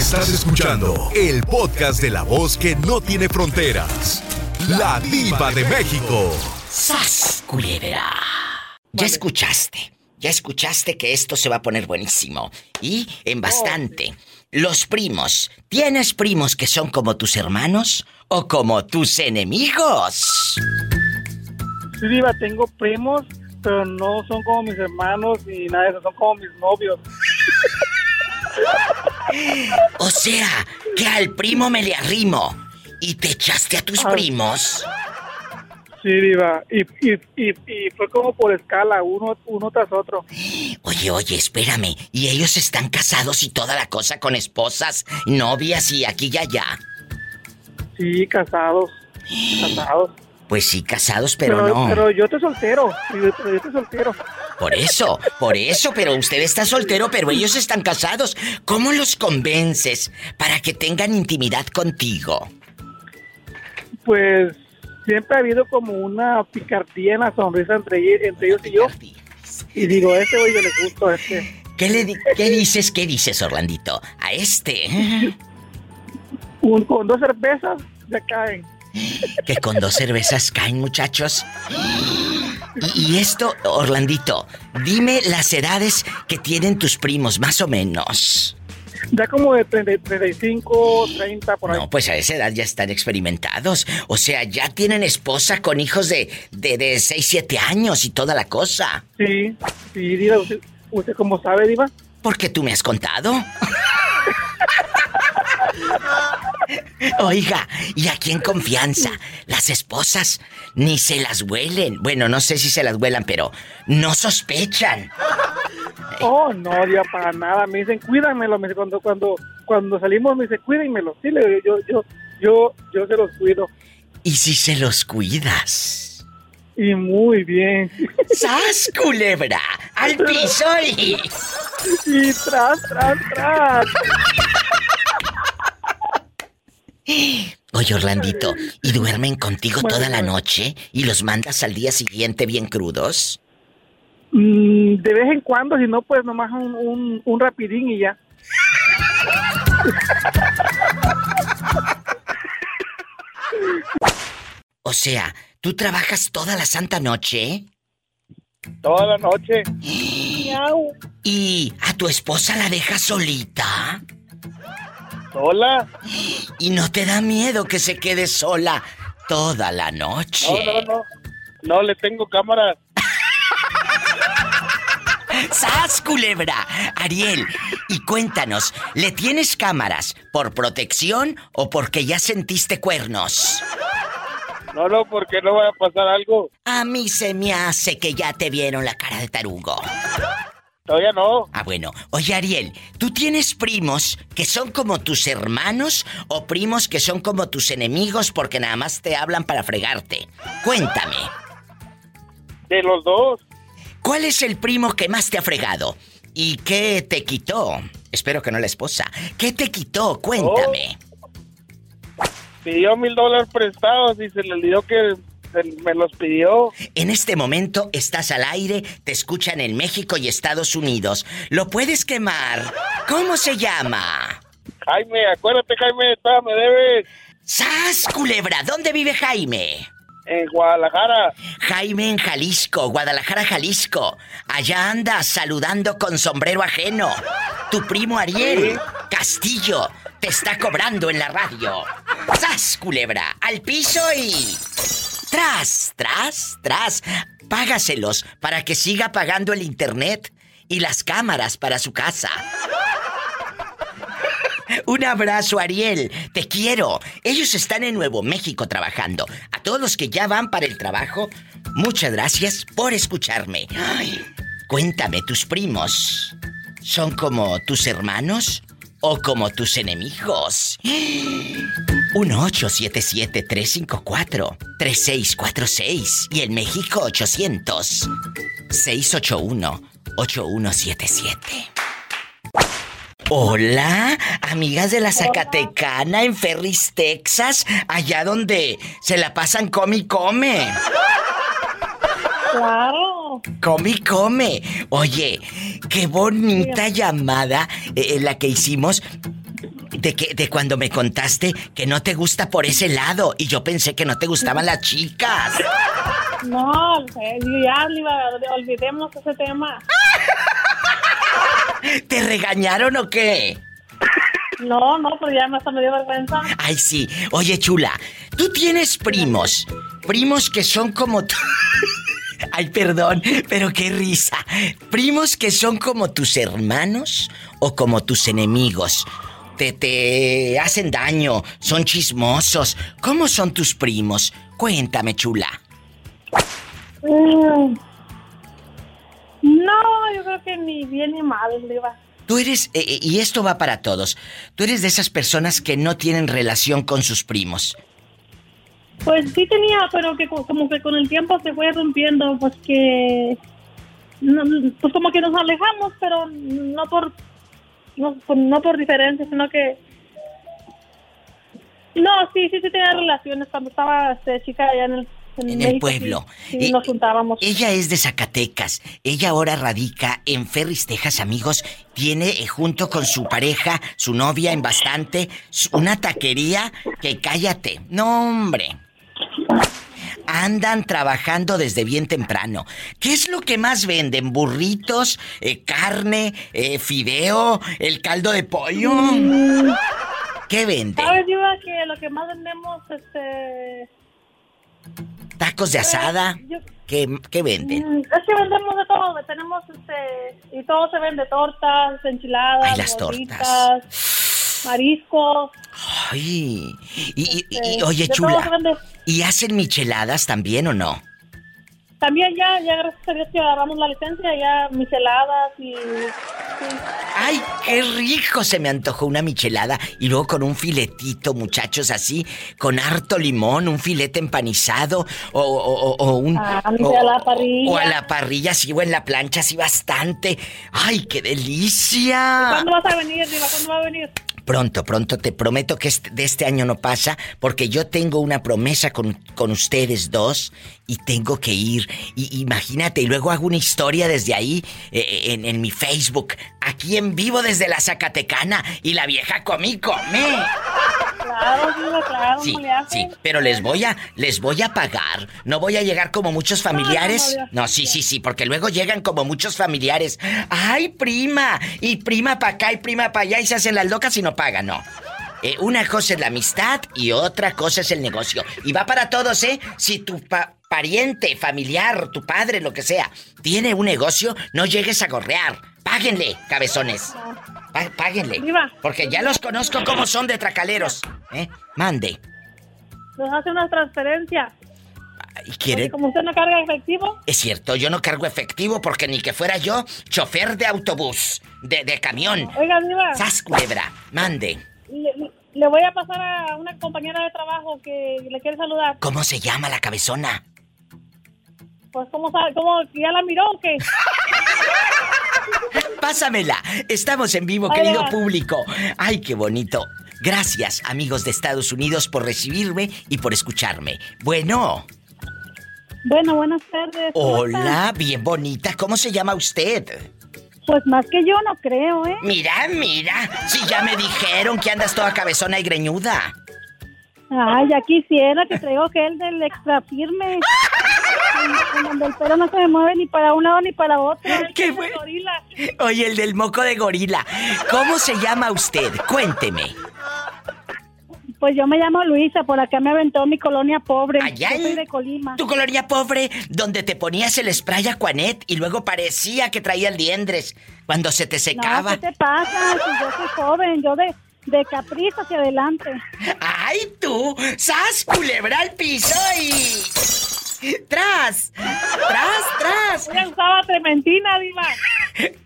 Estás escuchando el podcast de la voz que no tiene fronteras. La diva de México. ¡Sas, culebra! Ya escuchaste, ya escuchaste que esto se va a poner buenísimo. Y en bastante. Los primos, ¿tienes primos que son como tus hermanos o como tus enemigos? Sí, Diva, tengo primos, pero no son como mis hermanos ni nada de eso, son como mis novios. O sea, que al primo me le arrimo. ¿Y te echaste a tus primos? Sí, Diva, y, y, y, y fue como por escala, uno, uno tras otro. Oye, oye, espérame. ¿Y ellos están casados y toda la cosa con esposas, novias y aquí y allá? Sí, casados, casados. Pues sí, casados, pero, no. Pero yo estoy soltero, yo, pero yo estoy soltero. Por eso, por eso, pero usted está soltero, pero ellos están casados. ¿Cómo los convences para que tengan intimidad contigo? Pues siempre ha habido como una picardía en la sonrisa entre, entre ellos y yo. Y digo, este güey yo le gusto a este. ¿Qué, le di- ¿Qué dices, qué dices, Orlandito? A este. Un, con dos cervezas ya caen. Que con dos cervezas caen, muchachos. Y, y esto, Orlandito, dime las edades que tienen tus primos, más o menos. Ya como de 30, 35, 30 por ahí. No, pues a esa edad ya están experimentados. O sea, ya tienen esposa con hijos de, de, de 6, 7 años y toda la cosa. Sí, sí, Diva, usted, como sabe, Diva. Porque tú me has contado. Oiga, y aquí en confianza, las esposas ni se las huelen. Bueno, no sé si se las huelan, pero no sospechan. Oh, no, Diva, para nada. Me dicen, cuídamelo. Me cuando, cuando, cuando salimos me dice, cuídenmelo. Sí, yo, yo, yo, yo se los cuido. ¿Y si se los cuidas? Y muy bien. ¡Sas, culebra! ¡Al piso y... Y tras, tras, tras. Oye, Orlandito, ¿y duermen contigo toda la noche y los mandas al día siguiente bien crudos? Mm, de vez en cuando, si no, pues nomás un, un, un rapidín y ya. O sea, ¿tú trabajas toda la santa noche? Toda la noche. ¿Y a tu esposa la dejas solita? ¿Sola? ¿Y no te da miedo que se quede sola toda la noche? No, no, no. No, le tengo cámara. ¡Sas, culebra! Ariel, y cuéntanos, ¿le tienes cámaras por protección o porque ya sentiste cuernos? No, no, porque no va a pasar algo. A mí se me hace que ya te vieron la cara de tarugo. Todavía no. Ah, bueno. Oye, Ariel, ¿tú tienes primos que son como tus hermanos o primos que son como tus enemigos porque nada más te hablan para fregarte? Cuéntame. De los dos. ¿Cuál es el primo que más te ha fregado? ¿Y qué te quitó? Espero que no la esposa. ¿Qué te quitó? Cuéntame. Pidió mil dólares prestados y se le olvidó que me los pidió. En este momento estás al aire, te escuchan en México y Estados Unidos. ¿Lo puedes quemar? ¿Cómo se llama? Jaime, acuérdate, Jaime, todavía me debes. ¡Sas, culebra! ¿Dónde vive Jaime? En Guadalajara. Jaime en Jalisco, Guadalajara, Jalisco. Allá anda saludando con sombrero ajeno. Tu primo Ariel Castillo te está cobrando en la radio. ¡Sas, culebra! Al piso y. ¡Tras, tras, tras! Págaselos para que siga pagando el internet y las cámaras para su casa. Un abrazo, Ariel. Te quiero. Ellos están en Nuevo México trabajando. A todos los que ya van para el trabajo, muchas gracias por escucharme. Cuéntame, tus primos, ¿son como tus hermanos o como tus enemigos? 1-877-354-3646 y en México 800-681-8177. Hola, amigas de la Zacatecana en Ferris, Texas, allá donde se la pasan come y come. Claro. Come y come. Oye, qué bonita llamada eh, la que hicimos. De que de cuando me contaste que no te gusta por ese lado y yo pensé que no te gustaban las chicas. No, ya, olvidemos ese tema. ¿Te regañaron o qué? No, no, pero ya hasta me dio vergüenza. Ay, sí. Oye, chula, tú tienes primos. Primos que son como tú. Ay, perdón, pero qué risa. Primos que son como tus hermanos o como tus enemigos. Te, te hacen daño, son chismosos. ¿Cómo son tus primos? Cuéntame, chula. Mm. No, yo creo que ni bien ni mal, Diva. Tú eres, eh, eh, y esto va para todos, tú eres de esas personas que no tienen relación con sus primos. Pues sí tenía, pero que como que con el tiempo se fue rompiendo, pues que... pues como que nos alejamos, pero no por... No, pues no por diferencia, sino que... No, sí, sí, sí tenía relaciones cuando estaba este, chica allá en el en, el pueblo. y nos juntábamos. Ella es de Zacatecas. Ella ahora radica en Ferris, Texas, amigos. Tiene eh, junto con su pareja, su novia en bastante, una taquería que cállate. No, hombre. Andan trabajando desde bien temprano. ¿Qué es lo que más venden? ¿Burritos? Eh, ¿Carne? Eh, ¿Fideo? ¿El caldo de pollo? ¿Qué venden? ¿Sabes, que lo que más vendemos, este ¿Tacos de asada? ¿Qué, venden? Mm, es que vendemos de todo. Tenemos este. Y todo se vende: tortas, enchiladas, Ay, las tortas. Mariscos. Ay. Y, y, oye, chula. ¿Y hacen micheladas también o no? También ya, ya gracias a Dios que agarramos la licencia, ya micheladas y... ¡Ay, qué rico! Se me antojó una michelada y luego con un filetito, muchachos, así, con harto limón, un filete empanizado o, o, o un... Ah, o, a la parrilla. O a la parrilla, sí, o en la plancha, así bastante. ¡Ay, qué delicia! ¿Cuándo vas a venir, Diva? ¿Cuándo va a venir? Pronto, pronto, te prometo que de este año no pasa, porque yo tengo una promesa con, con ustedes dos y tengo que ir. Y imagínate, y luego hago una historia desde ahí eh, eh, en, en, mi Facebook, aquí en vivo desde la Zacatecana, y la vieja comí, come. Claro, claro, sí, sí, pero les voy a, les voy a pagar. No voy a llegar como muchos familiares. No, sí, sí, sí, porque luego llegan como muchos familiares. Ay, prima, y prima para acá y prima para allá y se hacen las locas y no pagan, no. Eh, una cosa es la amistad y otra cosa es el negocio. Y va para todos, ¿eh? Si tu pariente, familiar, tu padre, lo que sea, tiene un negocio, no llegues a gorrear. Páguenle, cabezones. páguenle. Porque ya los conozco como son de tracaleros. ¿Eh? Mande. Nos hace una transferencia. ¿Y quiere? como usted no carga efectivo. Es cierto, yo no cargo efectivo porque ni que fuera yo chofer de autobús, de, de camión. Oiga, Diva. Sas culebra, mande. Le, voy a pasar a una compañera de trabajo que le quiere saludar. ¿Cómo se llama la cabezona? Pues, ¿cómo sabe? ¿Cómo? ¿Ya la miró o qué? Pásamela. Estamos en vivo, querido público. Ay, qué bonito. Gracias, amigos de Estados Unidos, por recibirme y por escucharme. Bueno. Bueno, buenas tardes. Hola, bien bonita. ¿Cómo se llama usted? Pues más que yo no creo, ¿eh? Mira, mira. Si ya me dijeron que andas toda cabezona y greñuda. Ay, ya quisiera que traigo gel del extra firme. donde el pelo no se me mueve ni para un lado ni para otro. ¿Qué fue? Oye, el del moco de gorila. ¿Cómo se llama usted? Cuénteme. Pues yo me llamo Luisa, por acá me aventó mi colonia pobre. Allá yo soy de Colima. Tu colonia pobre, donde te ponías el spray Aquanet y luego parecía que traía el diendres cuando se te secaba. ¿Qué te pasa? yo soy joven, yo de, de caprizo hacia adelante. ¡Ay, tú! ¡Sas, culebra al piso y... ¡Tras! ¡Tras, tras! Ella usaba trementina, Diva.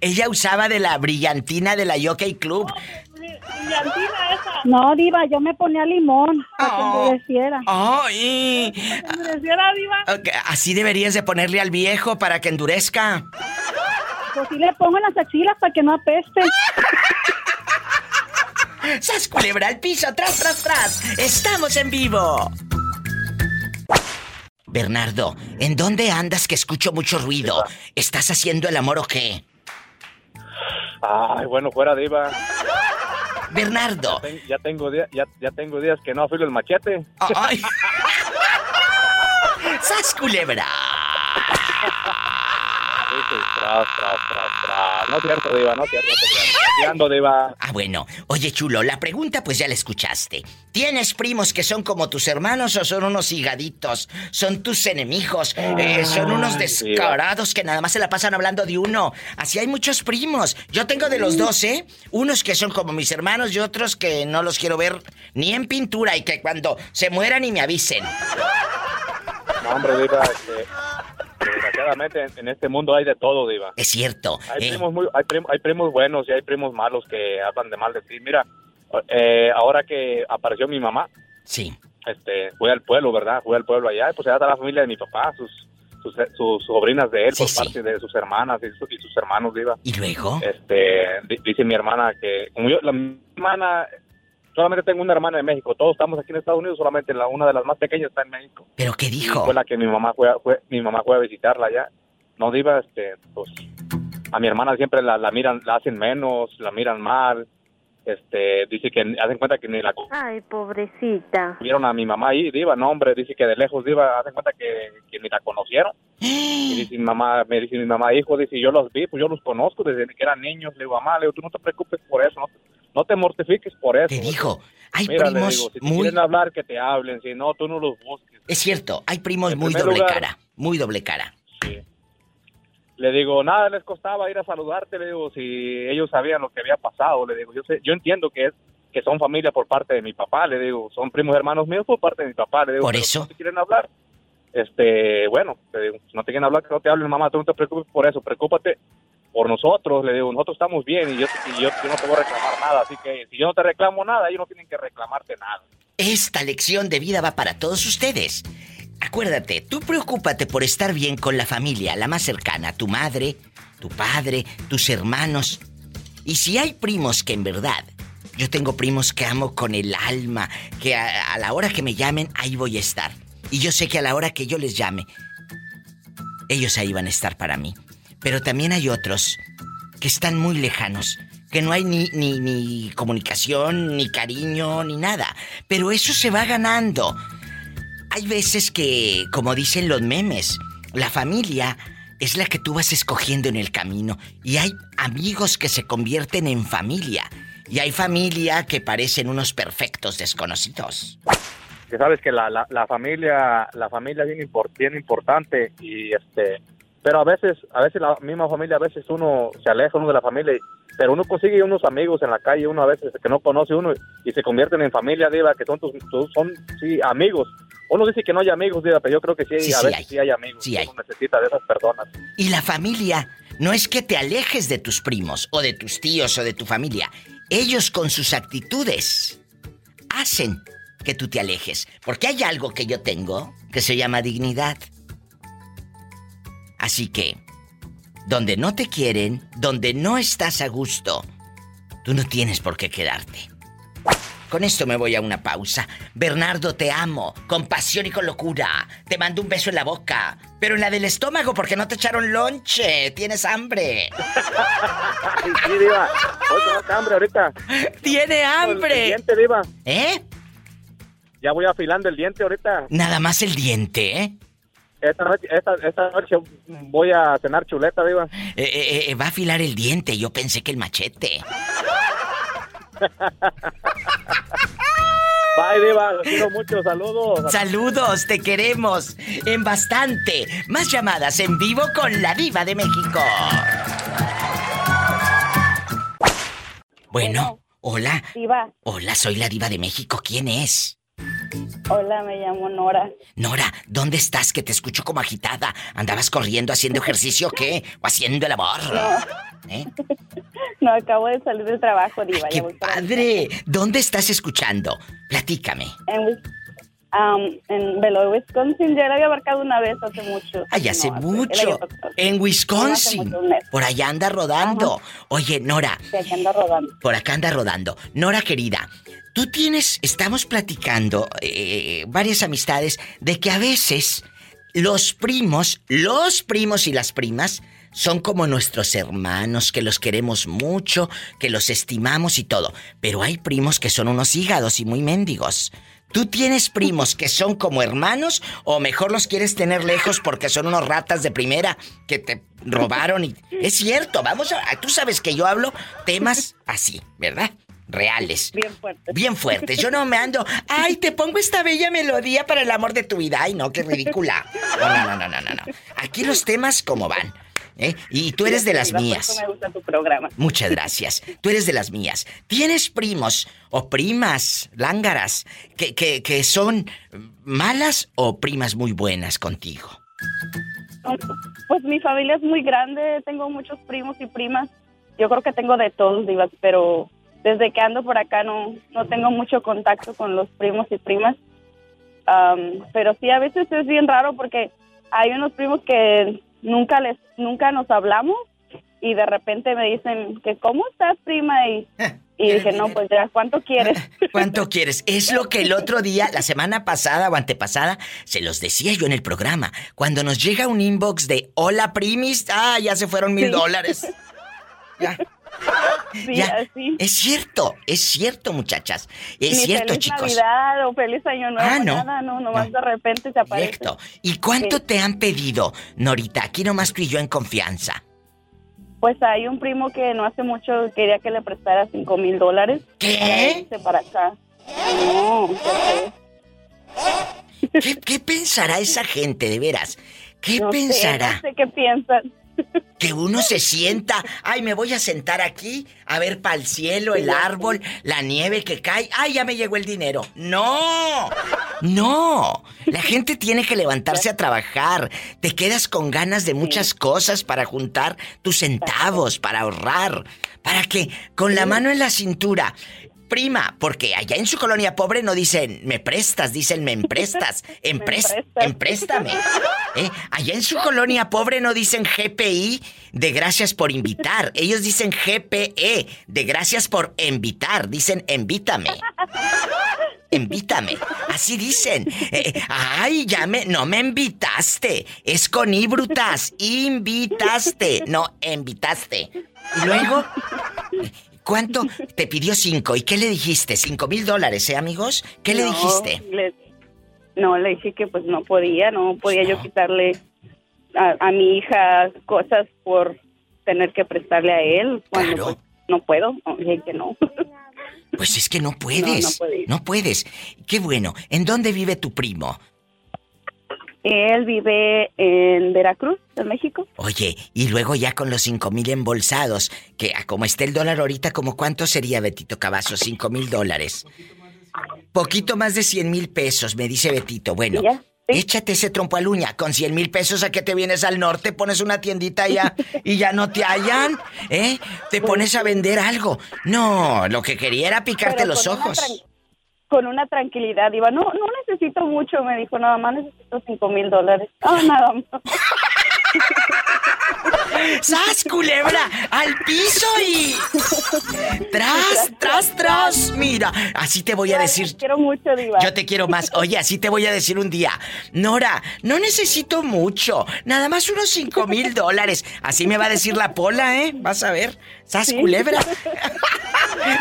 Ella usaba de la brillantina de la Jockey Club. No, Diva, yo me ponía limón para que oh. endureciera. ¡Ay! endureciera, Diva? Así deberías de ponerle al viejo para que endurezca. Pues sí le pongo en las axilas para que no apeste. ¡Sas culebra al piso! ¡Tras, tras, tras! ¡Estamos en vivo! Bernardo, ¿en dónde andas que escucho mucho ruido? ¿Estás haciendo el amor o qué? Ay, bueno, fuera diva. Bernardo. Ya, ten- ya tengo días, ya, ya tengo días que no afilo el machete. ¡Ay! ¡Sas culebra! Tras, tras, tras. No cierto, Diva, no cierto. Diva. Ah, bueno. Oye, chulo, la pregunta pues ya la escuchaste. ¿Tienes primos que son como tus hermanos o son unos higaditos? ¿Son tus enemigos? Eh, ¿Son unos descarados que nada más se la pasan hablando de uno? Así hay muchos primos. Yo tengo de los dos, ¿eh? Unos que son como mis hermanos y otros que no los quiero ver ni en pintura y que cuando se mueran y me avisen. No, hombre, Diva, este, desgraciadamente en, este mundo hay de todo, Diva. Es cierto. Hay ¿eh? primos, muy, hay, prim- hay primos buenos y hay primos malos que hablan de mal de ti. Mira, eh, ahora que apareció mi mamá, Sí. este, fui al pueblo, ¿verdad? Fui al pueblo allá, y pues allá está la familia de mi papá, sus, sus, sus sobrinas de él, Sí, por sí. parte de sus hermanas y, sus- y sus hermanos, Diva. ¿Y luego? Este, di- dice mi hermana que, como yo, la mi hermana, solamente tengo una hermana en México, todos estamos aquí en Estados Unidos, solamente la, una de las más pequeñas está en México. ¿Pero qué Y dijo? Fue la que mi mamá fue, a- fue- mi mamá fue a visitarla allá. No diva, este, pues, a mi hermana siempre la, la miran, la hacen menos, la miran mal. Este, dice que hacen cuenta que ni la Ay, pobrecita. vieron a mi mamá ahí, diva, no hombre, dice que de lejos diva, hacen cuenta que, que ni la conocieron. Y dice mi mamá, me dice mi mamá, hijo, dice, yo los vi, pues yo los conozco desde que eran niños. Le digo, mamá, le digo, tú no te preocupes por eso, no, no te mortifiques por eso. Te dijo, hay Mira, primos digo, si te muy... quieren hablar, que te hablen, si no, tú no los busques. Es cierto, hay primos En muy doble lugar- cara, muy doble cara. Sí. Le digo, nada les costaba ir a saludarte, le digo, si ellos sabían lo que había pasado, le digo, yo sé, yo entiendo que es que son familia por parte de mi papá, le digo, son primos hermanos míos por parte de mi papá, le digo, Por eso. si no te quieren hablar, este, bueno, le digo, si no te quieren hablar, que no te hablen, mamá, tú no te preocupes por eso, preocúpate por nosotros, le digo, nosotros estamos bien y yo, yo, no te reclamar nada, así que si yo no te reclamo nada, ellos no tienen que reclamarte nada. Esta lección de vida va para todos ustedes. Acuérdate, tú preocúpate por estar bien con la familia, la más cercana, tu madre, tu padre, tus hermanos. Y si hay primos que en verdad, yo tengo primos que amo con el alma, que a, a la hora que me llamen, ahí voy a estar. Y yo sé que a la hora que yo les llame, ellos ahí van a estar para mí. Pero también hay otros que están muy lejanos, que no hay ni, ni, ni comunicación, ni cariño, ni nada. Pero eso se va ganando. Hay veces que, como dicen los memes, la familia es la que tú vas escogiendo en el camino. Y hay amigos que se convierten en familia. Y hay familia que parecen unos perfectos desconocidos. sabes que la, la, familia la familia es bien, bien importante y este pero a veces a veces la misma familia a veces uno se aleja uno de la familia pero uno consigue unos amigos en la calle uno a veces que no conoce uno y se convierten en familia diva que son tus, tus- son sí amigos uno dice que no hay amigos diva pero yo creo que sí, Sí, a sí veces hay. sí hay amigos Sí hay. uno necesita de esas personas Y la familia no es que te alejes de tus primos o de tus tíos o de tu familia. Ellos con sus actitudes hacen que tú te alejes. Porque hay algo que yo tengo que se llama dignidad. Así que, donde no te quieren, donde no estás a gusto, tú no tienes por qué quedarte. Con esto me voy a una pausa. Bernardo, te amo, con pasión y con locura. Te mando un beso en la boca, pero en la del estómago porque no te echaron lonche. Tienes hambre. sí, sí diva hoy tengo hambre ahorita Tiene el hambre. diente diva ¿Eh? ya voy afilando el diente ahorita Nada más el diente, ¿eh? Esta noche esta, esta noche voy a cenar chuleta diva Eh, eh, eh, va a afilar el diente. Yo pensé que el machete. Bye, Diva. Los quiero mucho. Saludos. Saludos, te queremos. En bastante. Más llamadas en vivo con la diva de México. Bueno, hola. Diva, Hola, soy la diva de México. ¿Quién es? Hola, me llamo Nora. Nora, ¿dónde estás? Que te escucho como agitada. ¿Andabas corriendo haciendo ejercicio o qué? ¿O haciendo el amor? ¿Eh? No, acabo de salir del trabajo, Diva. ¡Qué ya voy para mi padre! ¿Dónde estás escuchando? Platícame. En, Am, en Wisconsin. Ya la había marcado una vez hace mucho. Ay, hace No, mucho. En Wisconsin. No, mucho. Por allá anda rodando. Oye, Nora, aquí anda rodando. por acá anda rodando. Nora querida, tú tienes, estamos platicando eh, varias amistades de que a veces los primos, los primos y las primas son como nuestros hermanos, que los queremos mucho, que los estimamos y todo. Pero hay primos que son unos hígados y muy mendigos. ¿Tú tienes primos que son como hermanos o mejor los quieres tener lejos porque son unos ratas de primera que te robaron y es cierto, vamos a tú sabes que yo hablo temas así, ¿verdad? Reales. Bien fuertes. Bien fuertes. Yo no me ando, ay, te pongo esta bella melodía para el amor de tu vida. Ay, no, qué ridícula. No, no, no, no, no, no. Aquí los temas como van. ¿Eh? Y tú eres de las mías. me gusta tu programa. Muchas gracias. Tú eres de las mías. ¿Tienes primos o primas lángaras que, que, que son malas o primas muy buenas contigo? Pues mi familia es muy grande, tengo muchos primos y primas. Yo creo que tengo de todos, divas, pero desde que ando por acá no, no tengo mucho contacto con los primos y primas. Am, pero sí, a veces es bien raro porque hay unos primos que nunca les nunca nos hablamos y de repente me dicen que cómo estás prima y, y dije no pues ya cuánto quieres ¿Cuánto quieres? Es lo que el otro día, la semana pasada o antepasada, se los decía yo en el programa. Cuando nos llega un inbox de hola primis, ah, ya se fueron mil Sí. dólares. Ya. sí ya. así Es cierto, es cierto, muchachas. Es ni cierto, feliz chicos. Navidad o feliz año nuevo Ah, no. nada no nomás No. de repente se aparece Directo. ¿Y cuánto Sí. te han pedido, Norita? Aquí nomás tú y yo en confianza. pues hay un primo que no hace mucho quería que le prestara cinco mil dólares ¿Qué? para acá no ¿Qué, qué pensará esa gente, de veras? ¿Qué no sé, pensará? no sé qué piensan Que uno se sienta, ay, me voy a sentar aquí a ver para el cielo, el árbol, la nieve que cae, ay, ya me llegó el dinero. No, no, la gente tiene que levantarse a trabajar. Te quedas con ganas de muchas cosas para juntar tus centavos, para ahorrar, para que con la mano en la cintura. Prima, porque allá en su colonia pobre no dicen me prestas, dicen me emprestas, Empres- emprestas. empréstame. ¿Eh? Allá en su colonia pobre no dicen GPI de gracias por invitar. Ellos dicen GPE de gracias por invitar. Dicen invítame. Invítame. Así dicen. Eh, eh, ay, ya me. No me invitaste. Es con I, brutas. Invitaste. No, invitaste. Y luego. ¿Cuánto? Te pidió cinco. ¿Y qué le dijiste? ¿Cinco mil dólares, eh, amigos? ¿Qué le dijiste? le- no, le dije que pues no podía, no podía yo quitarle a, a mi hija cosas por tener que prestarle a él cuando Claro. pues, no puedo. Dije que no. Pues es que no puedes. No, no puede. No puedes. Qué bueno. ¿En dónde vive tu primo? Él vive en Veracruz, en México. Oye, y luego ya con los cinco mil embolsados, que a como está el dólar ahorita, ¿como cuánto sería, Betito Cavazo? Cinco mil dólares. Poquito más de cien mil pesos, me dice Betito. Bueno, ¿Ya? Sí. échate ese trompo a uña. Con cien mil pesos, ¿a qué te vienes al norte? Pones una tiendita allá y ya no te hallan, ¿eh? Te pones a vender algo. No, lo que quería era picarte Pero los ojos. Con una tranquilidad, iba, no, no necesito mucho, me dijo, nada más necesito cinco mil dólares. Ah, nada más. ¡Sas, culebra! ¡Al piso y. ¡Tras, tras, tras! Mira, así te voy a decir. Te quiero mucho, Diva. Yo te quiero más. Oye, así te voy a decir un día. Nora, no necesito mucho. Nada más unos cinco mil dólares. Así me va a decir la pola, ¿eh? Vas a ver. ¡Sas, Sí. culebra!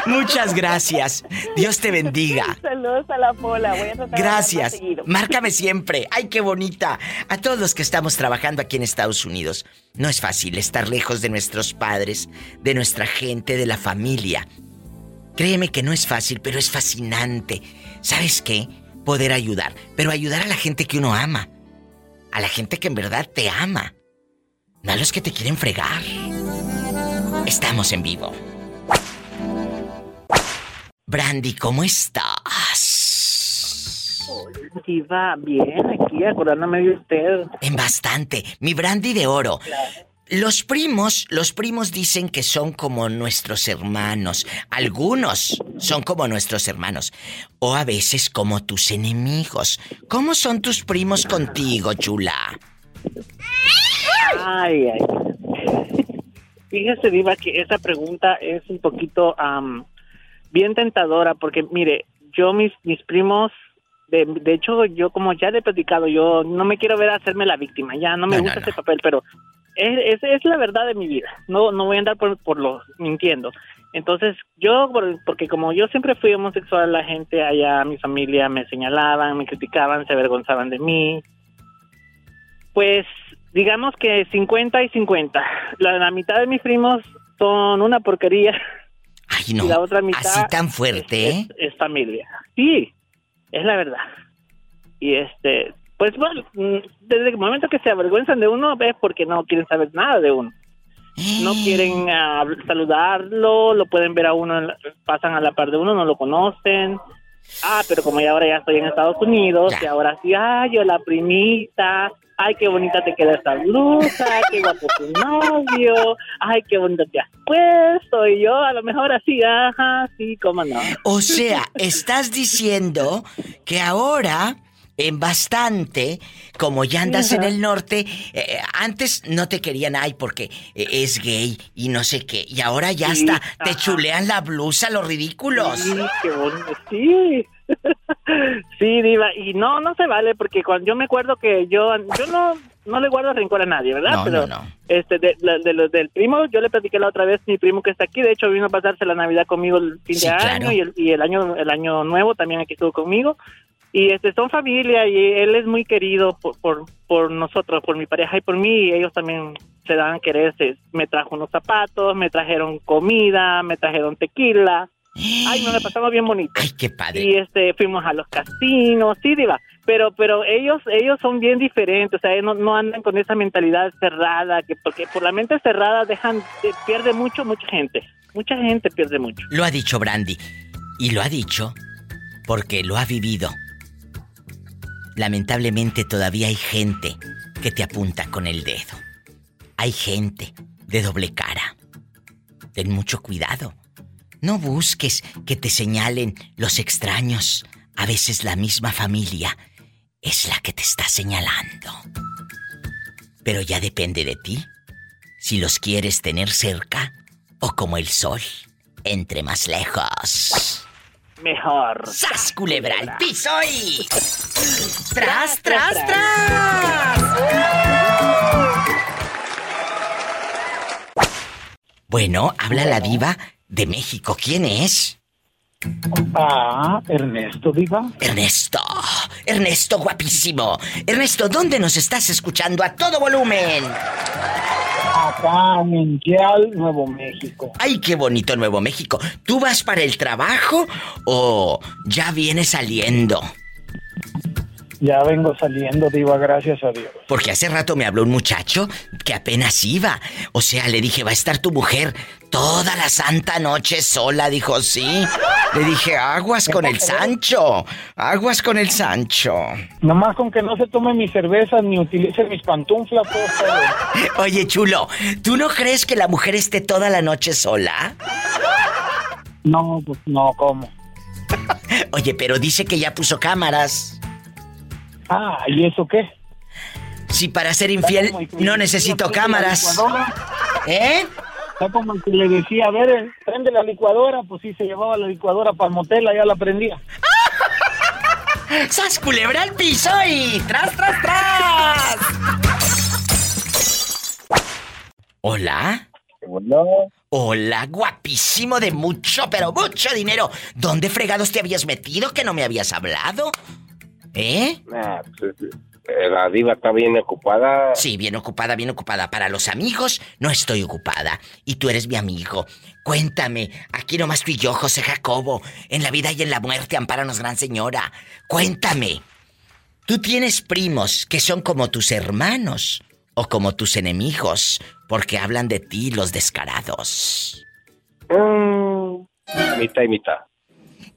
Muchas gracias. Dios te bendiga. Saludos a la pola, voy a tratar de hablar más Gracias. Márcame siempre. Ay, qué bonita. A todos los que estamos trabajando aquí en Estados Unidos, no es fácil estar lejos de nuestros padres, de nuestra gente, de la familia. Créeme que no es fácil, pero es fascinante. ¿Sabes qué? Poder ayudar, pero ayudar a la gente que uno ama. A la gente que en verdad te ama. No a los que te quieren fregar. Estamos en vivo. Brandy, ¿cómo estás? Diva, bien, aquí acordándome de usted. En bastante. Mi brandy de oro. Los primos, los primos dicen que son como nuestros hermanos. Algunos son como nuestros hermanos. O a veces como tus enemigos. ¿Cómo son tus primos contigo, chula? Ay, ay. Fíjese, Diva, que esa pregunta es un poquito bien tentadora, porque mire, yo, mis, mis primos, de, de hecho, yo como ya le he platicado, yo no me quiero ver a hacerme la víctima, ya no me No, gusta no. ese papel, pero es, es, es la verdad de mi vida. No, no voy a andar por, por los mintiendo. Entonces, yo, por- porque como yo siempre fui homosexual, la gente allá, mi familia, me señalaban, me criticaban, se avergonzaban de mí. Pues, digamos que 50 y 50. La, la mitad de mis primos son una porquería Ay, no. y la otra mitad Así tan fuerte, es, ¿eh? es- es familia. Sí, es la verdad. Y este, pues bueno, mm, desde el momento que se avergüenzan de uno es porque no quieren saber nada de uno. No Eh. quieren ah, saludarlo, lo pueden ver a uno, pasan a la par de uno, no lo conocen. Ah, pero como ya ahora ya estoy en Estados Unidos, y ahora sí, ay, yo la primita, ay, qué bonita te queda esta blusa, qué guapo tu novio, ay, qué bonito te has puesto, y yo a lo mejor así, ajá, sí, cómo no. O sea, estás diciendo que ahora, en bastante, como ya andas en el norte, eh, antes no te querían, ay, porque eh, es gay y no sé qué, y ahora ya Sí, hasta te chulean la blusa, los ridículos. Sí, qué bonito, sí. sí, diva, y no, no se vale, porque cuando yo me acuerdo que yo, yo no, no le guardo rencor a nadie, ¿verdad? No, Pero, no, no. Este, de, de los del primo, yo le platiqué la otra vez, mi primo que está aquí, de hecho vino a pasarse la Navidad conmigo el fin Sí, de claro. año y, el, y el año el año nuevo también aquí estuvo conmigo. Y este son familia y él es muy querido por, por, por nosotros, por mi pareja y por mí, y ellos también se dan a querer. Se- me trajo unos zapatos, me trajeron comida, me trajeron tequila. Ay, nos la pasamos bien bonito. Ay, qué padre. Y este fuimos a los casinos, sí, diva, pero pero ellos ellos son bien diferentes, o sea, no, no andan con esa mentalidad cerrada que porque por la mente cerrada dejan eh, pierde mucho mucha gente. Mucha gente pierde mucho. Lo ha dicho Brandy. Y lo ha dicho porque lo ha vivido. Lamentablemente todavía hay gente que te apunta con el dedo. Hay gente de doble cara. Ten mucho cuidado. No busques que te señalen los extraños. A veces la misma familia es la que te está señalando. Pero ya depende de ti. Si los quieres tener cerca o como el sol, entre más lejos. Mejor. ¡Sas, culebra al piso y... ¡Tras, tras, tras! Bueno, habla la diva de México. ¿Quién es? Ah, Ernesto, diva. Ernesto. Ernesto, guapísimo. Ernesto, ¿dónde nos estás escuchando a todo volumen? Acá en Nuevo México. Ay, qué bonito Nuevo México. ¿Tú vas para el trabajo o ya vienes saliendo? Ya vengo saliendo, diva, gracias a Dios. Porque hace rato me habló un muchacho que apenas iba. O sea, le dije, va a estar tu mujer toda la santa noche sola. Dijo, sí. Le dije, aguas con el Sancho. Aguas con el Sancho. Nomás con que no se tome mi cerveza ni utilice mis pantuflas. Oye, chulo, ¿tú no crees que la mujer esté toda la noche sola? No, pues no, ¿cómo? Oye, pero dice que ya puso cámaras. Ah, ¿y eso qué? Si para ser infiel que no necesito cámaras. ¿Eh? Está como el que le decía, a ver, eh, prende la licuadora, pues sí, se llevaba la licuadora para el motel, ya la prendía. ¡Sas culebra al piso y tras, tras, tras! ¿Hola? Hola, guapísimo de mucho, pero mucho dinero. ¿Dónde fregados te habías metido que no me habías hablado? ¿Eh? Nah, pues, eh, la diva está bien ocupada. Sí, bien ocupada, bien ocupada. Para los amigos no estoy ocupada. Y tú eres mi amigo. Cuéntame, aquí nomás tú y yo, José Jacobo. En la vida y en la muerte, amparanos, gran señora. Cuéntame. ¿Tú tienes primos que son como tus hermanos o como tus enemigos? Porque hablan de ti los descarados. Mm, mitad y mitad.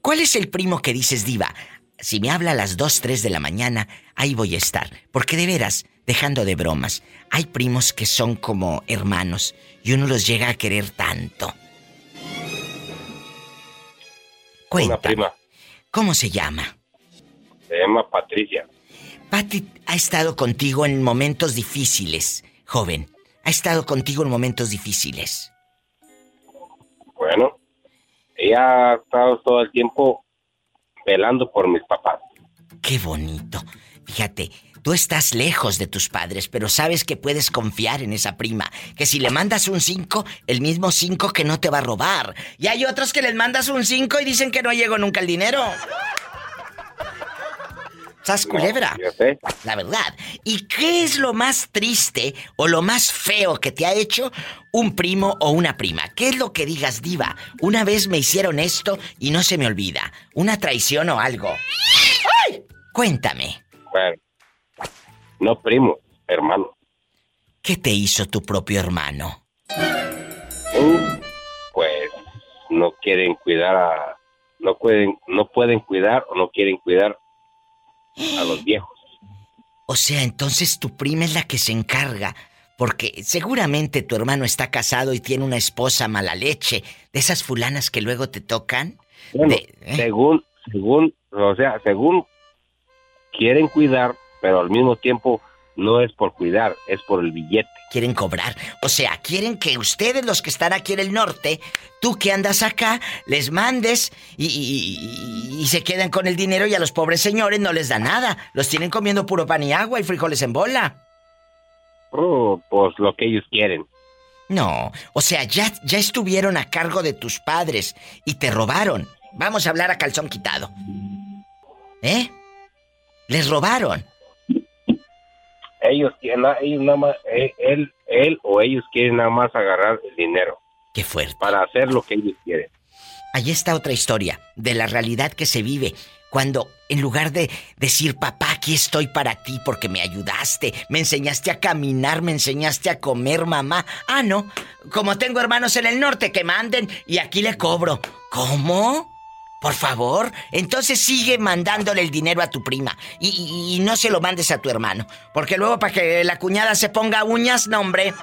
¿Cuál es el primo que dices, diva? Si me habla a las 2, 3 de la mañana, ahí voy a estar. Porque de veras, dejando de bromas, hay primos que son como hermanos y uno los llega a querer tanto. Una Cuéntame, prima. ¿cómo se llama? Se llama Patricia. Patty ha estado contigo en momentos difíciles, joven. Ha estado contigo en momentos difíciles. Bueno, ella ha estado todo el tiempo velando por mis papás. Qué bonito. Fíjate, Tú estás lejos de tus padres, pero sabes que puedes confiar en esa prima. Que si le mandas un 5, el mismo 5 que no te va a robar. Y hay otros que les mandas un 5 y dicen que no llegó nunca el dinero. ¿Sas culebra? La verdad. ¿Y qué es lo más triste o lo más feo que te ha hecho un primo o una prima? ¿Qué es lo que digas, diva? Una vez me hicieron esto y no se me olvida. ¿Una traición o algo? ¡Ay! Cuéntame. Bueno, no primo, hermano. ¿Qué te hizo tu propio hermano? Uh, pues no quieren cuidar a... No pueden, no pueden cuidar o no quieren cuidar a los viejos. O sea, entonces tu prima es la que se encarga. Porque seguramente tu hermano está casado y tiene una esposa mala leche. De esas fulanas que luego te tocan. Bueno, ¿eh? según, según, o sea, según quieren cuidar, pero al mismo tiempo no es por cuidar, es por el billete. Quieren cobrar. O sea, quieren que ustedes, los que están aquí en el norte, tú que andas acá, les mandes y, y- y se quedan con el dinero y a los pobres señores no les da nada. Los tienen comiendo puro pan y agua y frijoles en bola. Oh, pues lo que ellos quieren. No, o sea, ya, ya estuvieron a cargo de tus padres y te robaron. Vamos a hablar a calzón quitado. ¿Eh? Les robaron. Ellos quieren, ellos nada más, eh, él, él o ellos quieren nada más agarrar el dinero. Qué fuerte. Para hacer lo que ellos quieren. Ahí está otra historia de la realidad que se vive cuando en lugar de decir, papá, aquí estoy para ti porque me ayudaste, me enseñaste a caminar, me enseñaste a comer, mamá. Ah, no, como tengo hermanos en el norte que manden y aquí le cobro. ¿Cómo? Por favor, entonces sigue mandándole el dinero a tu prima y, y- y no se lo mandes a tu hermano, porque luego para que la cuñada se ponga uñas, no hombre.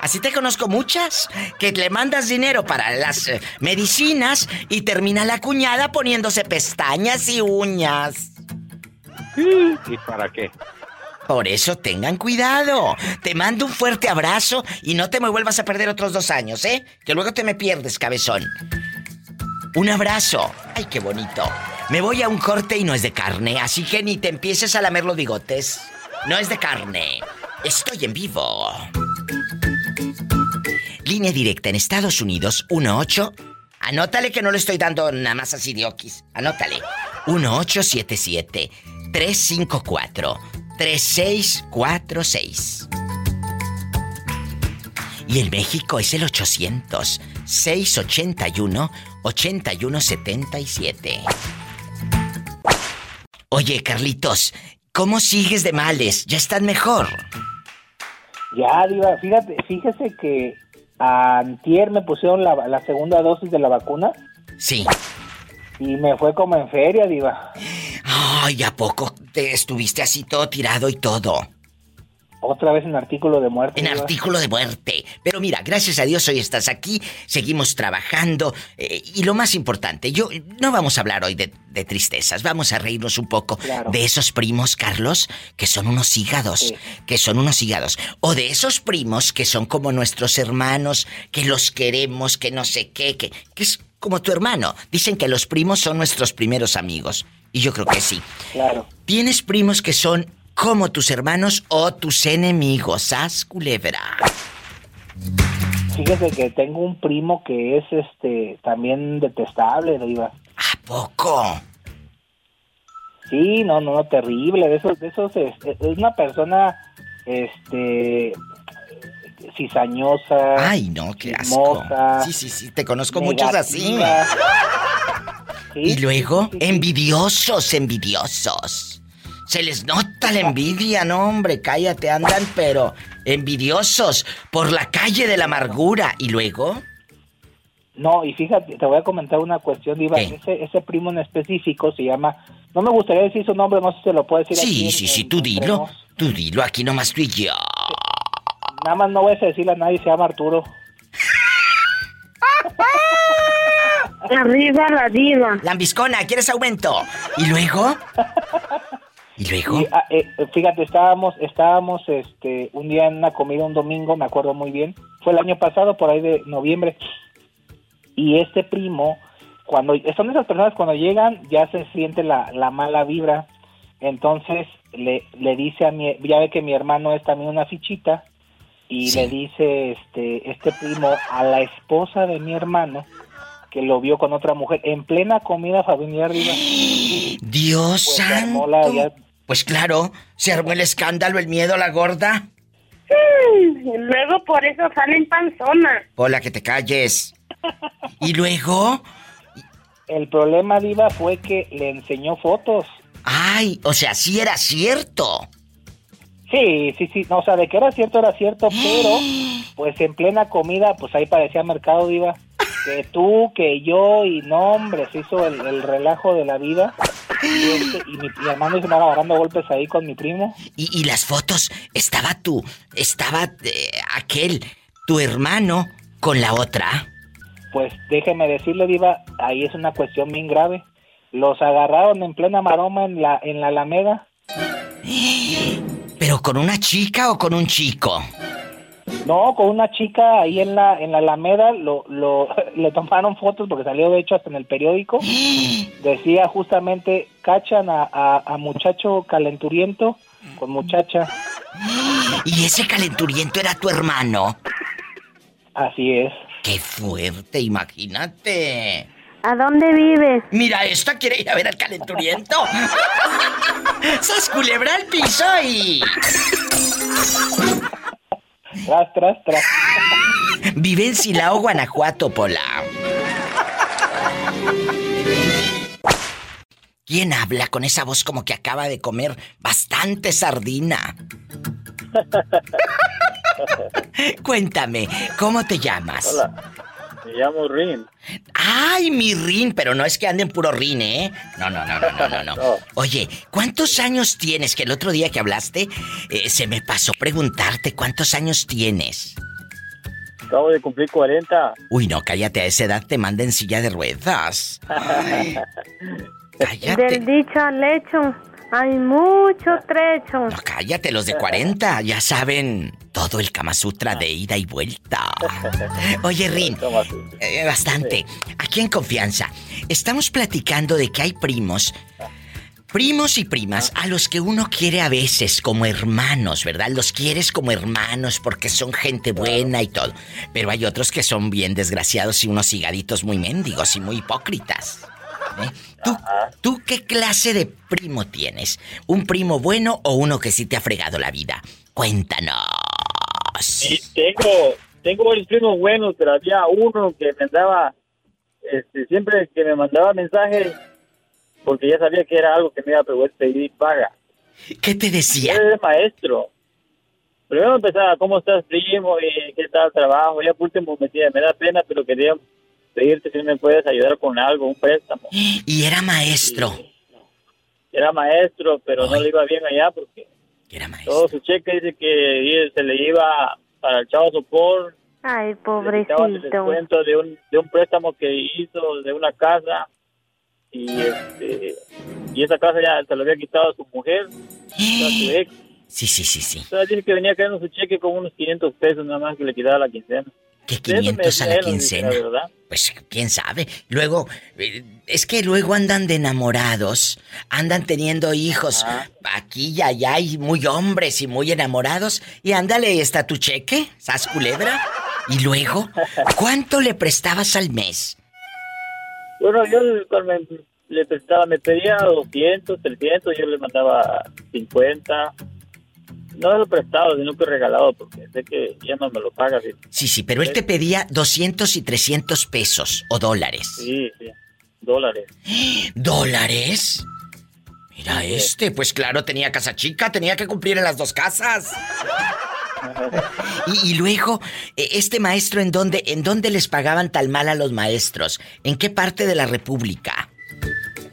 Así te conozco muchas, que le mandas dinero para las eh, medicinas y termina la cuñada poniéndose pestañas y uñas. ¿Y para qué? Por eso tengan cuidado. Te mando un fuerte abrazo y no te me vuelvas a perder otros dos años, ¿eh? Que luego te me pierdes, cabezón. Un abrazo. Ay, qué bonito. Me voy a un corte y no es de carne, así que ni te empieces a lamer los bigotes. No es de carne. Estoy en vivo. Línea directa en Estados Unidos 18. Anótale que no le estoy dando nada más así de okis. Anótale. 1877 354 3646. Y en México es el 800 681 8177. Oye, Carlitos, ¿cómo sigues de males? ¿Ya estás mejor? Ya, Diva, fíjate, fíjese que antier me pusieron la, la segunda dosis de la vacuna Sí. y me fue como en feria, Diva. Ay, ¿a poco te estuviste así todo tirado y todo? Otra vez en artículo de muerte. En artículo de muerte. Pero mira, gracias a Dios hoy estás aquí, seguimos trabajando. eh, y lo más importante, yo no vamos a hablar hoy de, de tristezas, vamos a reírnos un poco Claro. de esos primos, Carlos, que son unos hígados, Sí. que son unos hígados. O de esos primos que son como nuestros hermanos, que los queremos, que no sé qué, que, que es como tu hermano. Dicen que los primos son nuestros primeros amigos. Y yo creo que sí. Claro. ¿Tienes primos que son como tus hermanos o tus enemigos? ¿Sas, culebra? Fíjese que tengo un primo que es este también detestable, Diva. ¿A poco? Sí, no, no, no, terrible. De esos, de esos, este, es una persona, este, cizañosa. Ay, no, qué asco. chismosa, Sí, sí, sí, te conozco muchos así. negativa. Sí, Y luego, envidiosos, envidiosos. Se les nota la envidia, no, hombre, cállate, andan, pero envidiosos por la calle de la amargura. Y luego, No, y fíjate, te voy a comentar una cuestión, Diva. Ese, ese primo en específico se llama. No me gustaría decir su nombre, no sé si se lo puedo decir. aquí sí, en- sí, sí, en- tú dilo, tú dilo, aquí nomás tú y yo. Nada más no voy a decirle a nadie, se llama Arturo. Arriba la diva. Lambiscona, ¿quieres aumento? ¿Y luego? ¿Y luego? Y, ah, eh, fíjate, estábamos, estábamos este, un día en una comida, un domingo, me acuerdo muy bien. Fue el año pasado, por ahí de noviembre. Y este primo, cuando son esas personas cuando llegan, ya se siente la, la mala vibra. Entonces le, le dice a mi, ya ve que mi hermano es también una fichita, y le dice este, este primo a la esposa de mi hermano que lo vio con otra mujer en plena comida familiar. Dios Pues, santo. la- ya- Pues claro, se armó el escándalo, el miedo, la gorda. Mm, Luego por eso salen panzonas. Hola, que te calles. Y luego, El problema, Diva, fue que le enseñó fotos. ay, o sea, sí era cierto. Sí, sí, sí, no, o sea, de que era cierto, era cierto, pero pues en plena comida, pues ahí parecía mercado, Diva. Que tú, que yo, y no, hombre, se hizo el, el relajo de la vida. Y, este, y mi, mi hermano se me va agarrando golpes ahí con mi primo. Y, y las fotos, estaba tú, estaba eh, aquel, tu hermano, con la otra. Pues déjeme decirle, Diva, ahí es una cuestión bien grave. Los agarraron en plena maroma en la, en la Alameda. ¿Pero con una chica o con un chico? No, con una chica ahí en la, en la Alameda, lo, lo, le tomaron fotos porque salió de hecho hasta en el periódico. Decía justamente, cachan a, a, a muchacho calenturiento con muchacha. Y ese calenturiento era tu hermano. Así es. Qué fuerte, imagínate. ¿A dónde vives? Mira, esta quiere ir a ver al calenturiento. ¡Sas culebra al piso y... Tras, tras, tras. Vive en Silao, Guanajuato, Pola. ¿Quién habla con esa voz como que acaba de comer bastante sardina? Cuéntame, ¿cómo te llamas? Hola, me llamo Rin. Ay, mi Rin, pero no es que anden puro Rin, ¿eh? No, no, no, no, no, no, no. Oye, ¿cuántos años tienes? Que el otro día que hablaste, eh, se me pasó preguntarte cuántos años tienes. Acabo de cumplir 40. Uy, no, cállate, a esa edad te manda en silla de ruedas. Ay, cállate. Del dicho al hecho hay mucho trecho. No, cállate, los de 40 ya saben todo el Kama Sutra de ida y vuelta. Oye, Rin, eh, bastante. Aquí en confianza, estamos platicando de que hay primos, primos y primas a los que uno quiere a veces como hermanos, ¿verdad? Los quieres como hermanos porque son gente buena y todo. Pero hay otros que son bien desgraciados y unos higaditos muy mendigos y muy hipócritas. ¿eh? ¿Tú, ¿Tú qué clase de primo tienes? ¿Un primo bueno o uno que sí te ha fregado la vida? Cuéntanos. Y tengo, tengo varios primos buenos, pero había uno que me andaba, este, siempre que me mandaba mensajes, porque ya sabía que era algo que me iba a poder pedir paga. ¿Qué te decía? Él es maestro. Primero empezaba, ¿cómo estás, primo? ¿Y qué tal el trabajo? Ya por último me decía, me da pena, pero quería pedirte si me puedes ayudar con algo, un préstamo. Y era maestro. Era maestro, pero no le iba bien allá porque todo su cheque dice que se le iba para el chavo sopor, Ay, el pobrecito. descuento de un, de un préstamo que hizo de una casa y este y esa casa ya se lo había quitado a su mujer, a su ex. Sí, sí, sí, sí. Entonces dice que venía cayendo su cheque con unos 500 pesos nada más que le quitaba la quincena. ¿Qué De eso me 500 a la quincena? verdad. Pues quién sabe. Luego, eh, es que luego andan de enamorados, andan teniendo hijos aquí y allá y muy hombres y muy enamorados. Y ándale, está tu cheque, sas culebra. Y luego, ¿cuánto le prestabas al mes? Bueno, yo le prestaba, me pedía 200, 300, yo le mandaba 50. No lo prestado, sino que regalado, porque sé que ya no me lo paga. Sí, Sí, sí, pero él te pedía 200 y 300 pesos o dólares. sí, sí. dólares. ¿Dólares? Mira este, pues claro, tenía casa chica, tenía que cumplir en las dos casas. Y, y luego, eh, este maestro, ¿en dónde, ¿en dónde les pagaban tal mal a los maestros? ¿En qué parte de la República?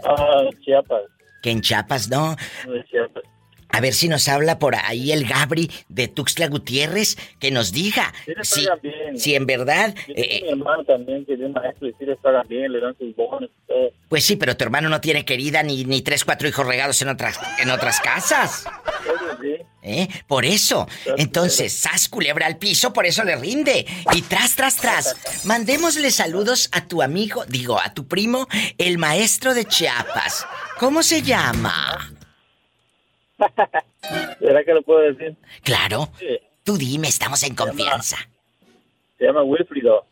Ah, Chiapas, Que en Chiapas, ¿no? no de Chiapas. A ver si nos habla por ahí el Gabri de Tuxtla Gutiérrez, que nos diga si, pagan bien. si en verdad... Eh, mi hermano también, que es maestro, y sí les pagan bien, le dan sus bonos y todo. pues sí, pero tu hermano no tiene querida ni, ni tres, cuatro hijos regados en otras, en otras casas. ¿Eh? Por eso. Entonces, sas culebra al piso, por eso le rinde. Y tras, tras, tras. Mandémosle saludos a tu amigo, digo, a tu primo, el maestro de Chiapas. ¿Cómo se llama? ¿Será que lo puedo decir? Claro. Sí. Tú dime, estamos en confianza. Se llama Wilfrido.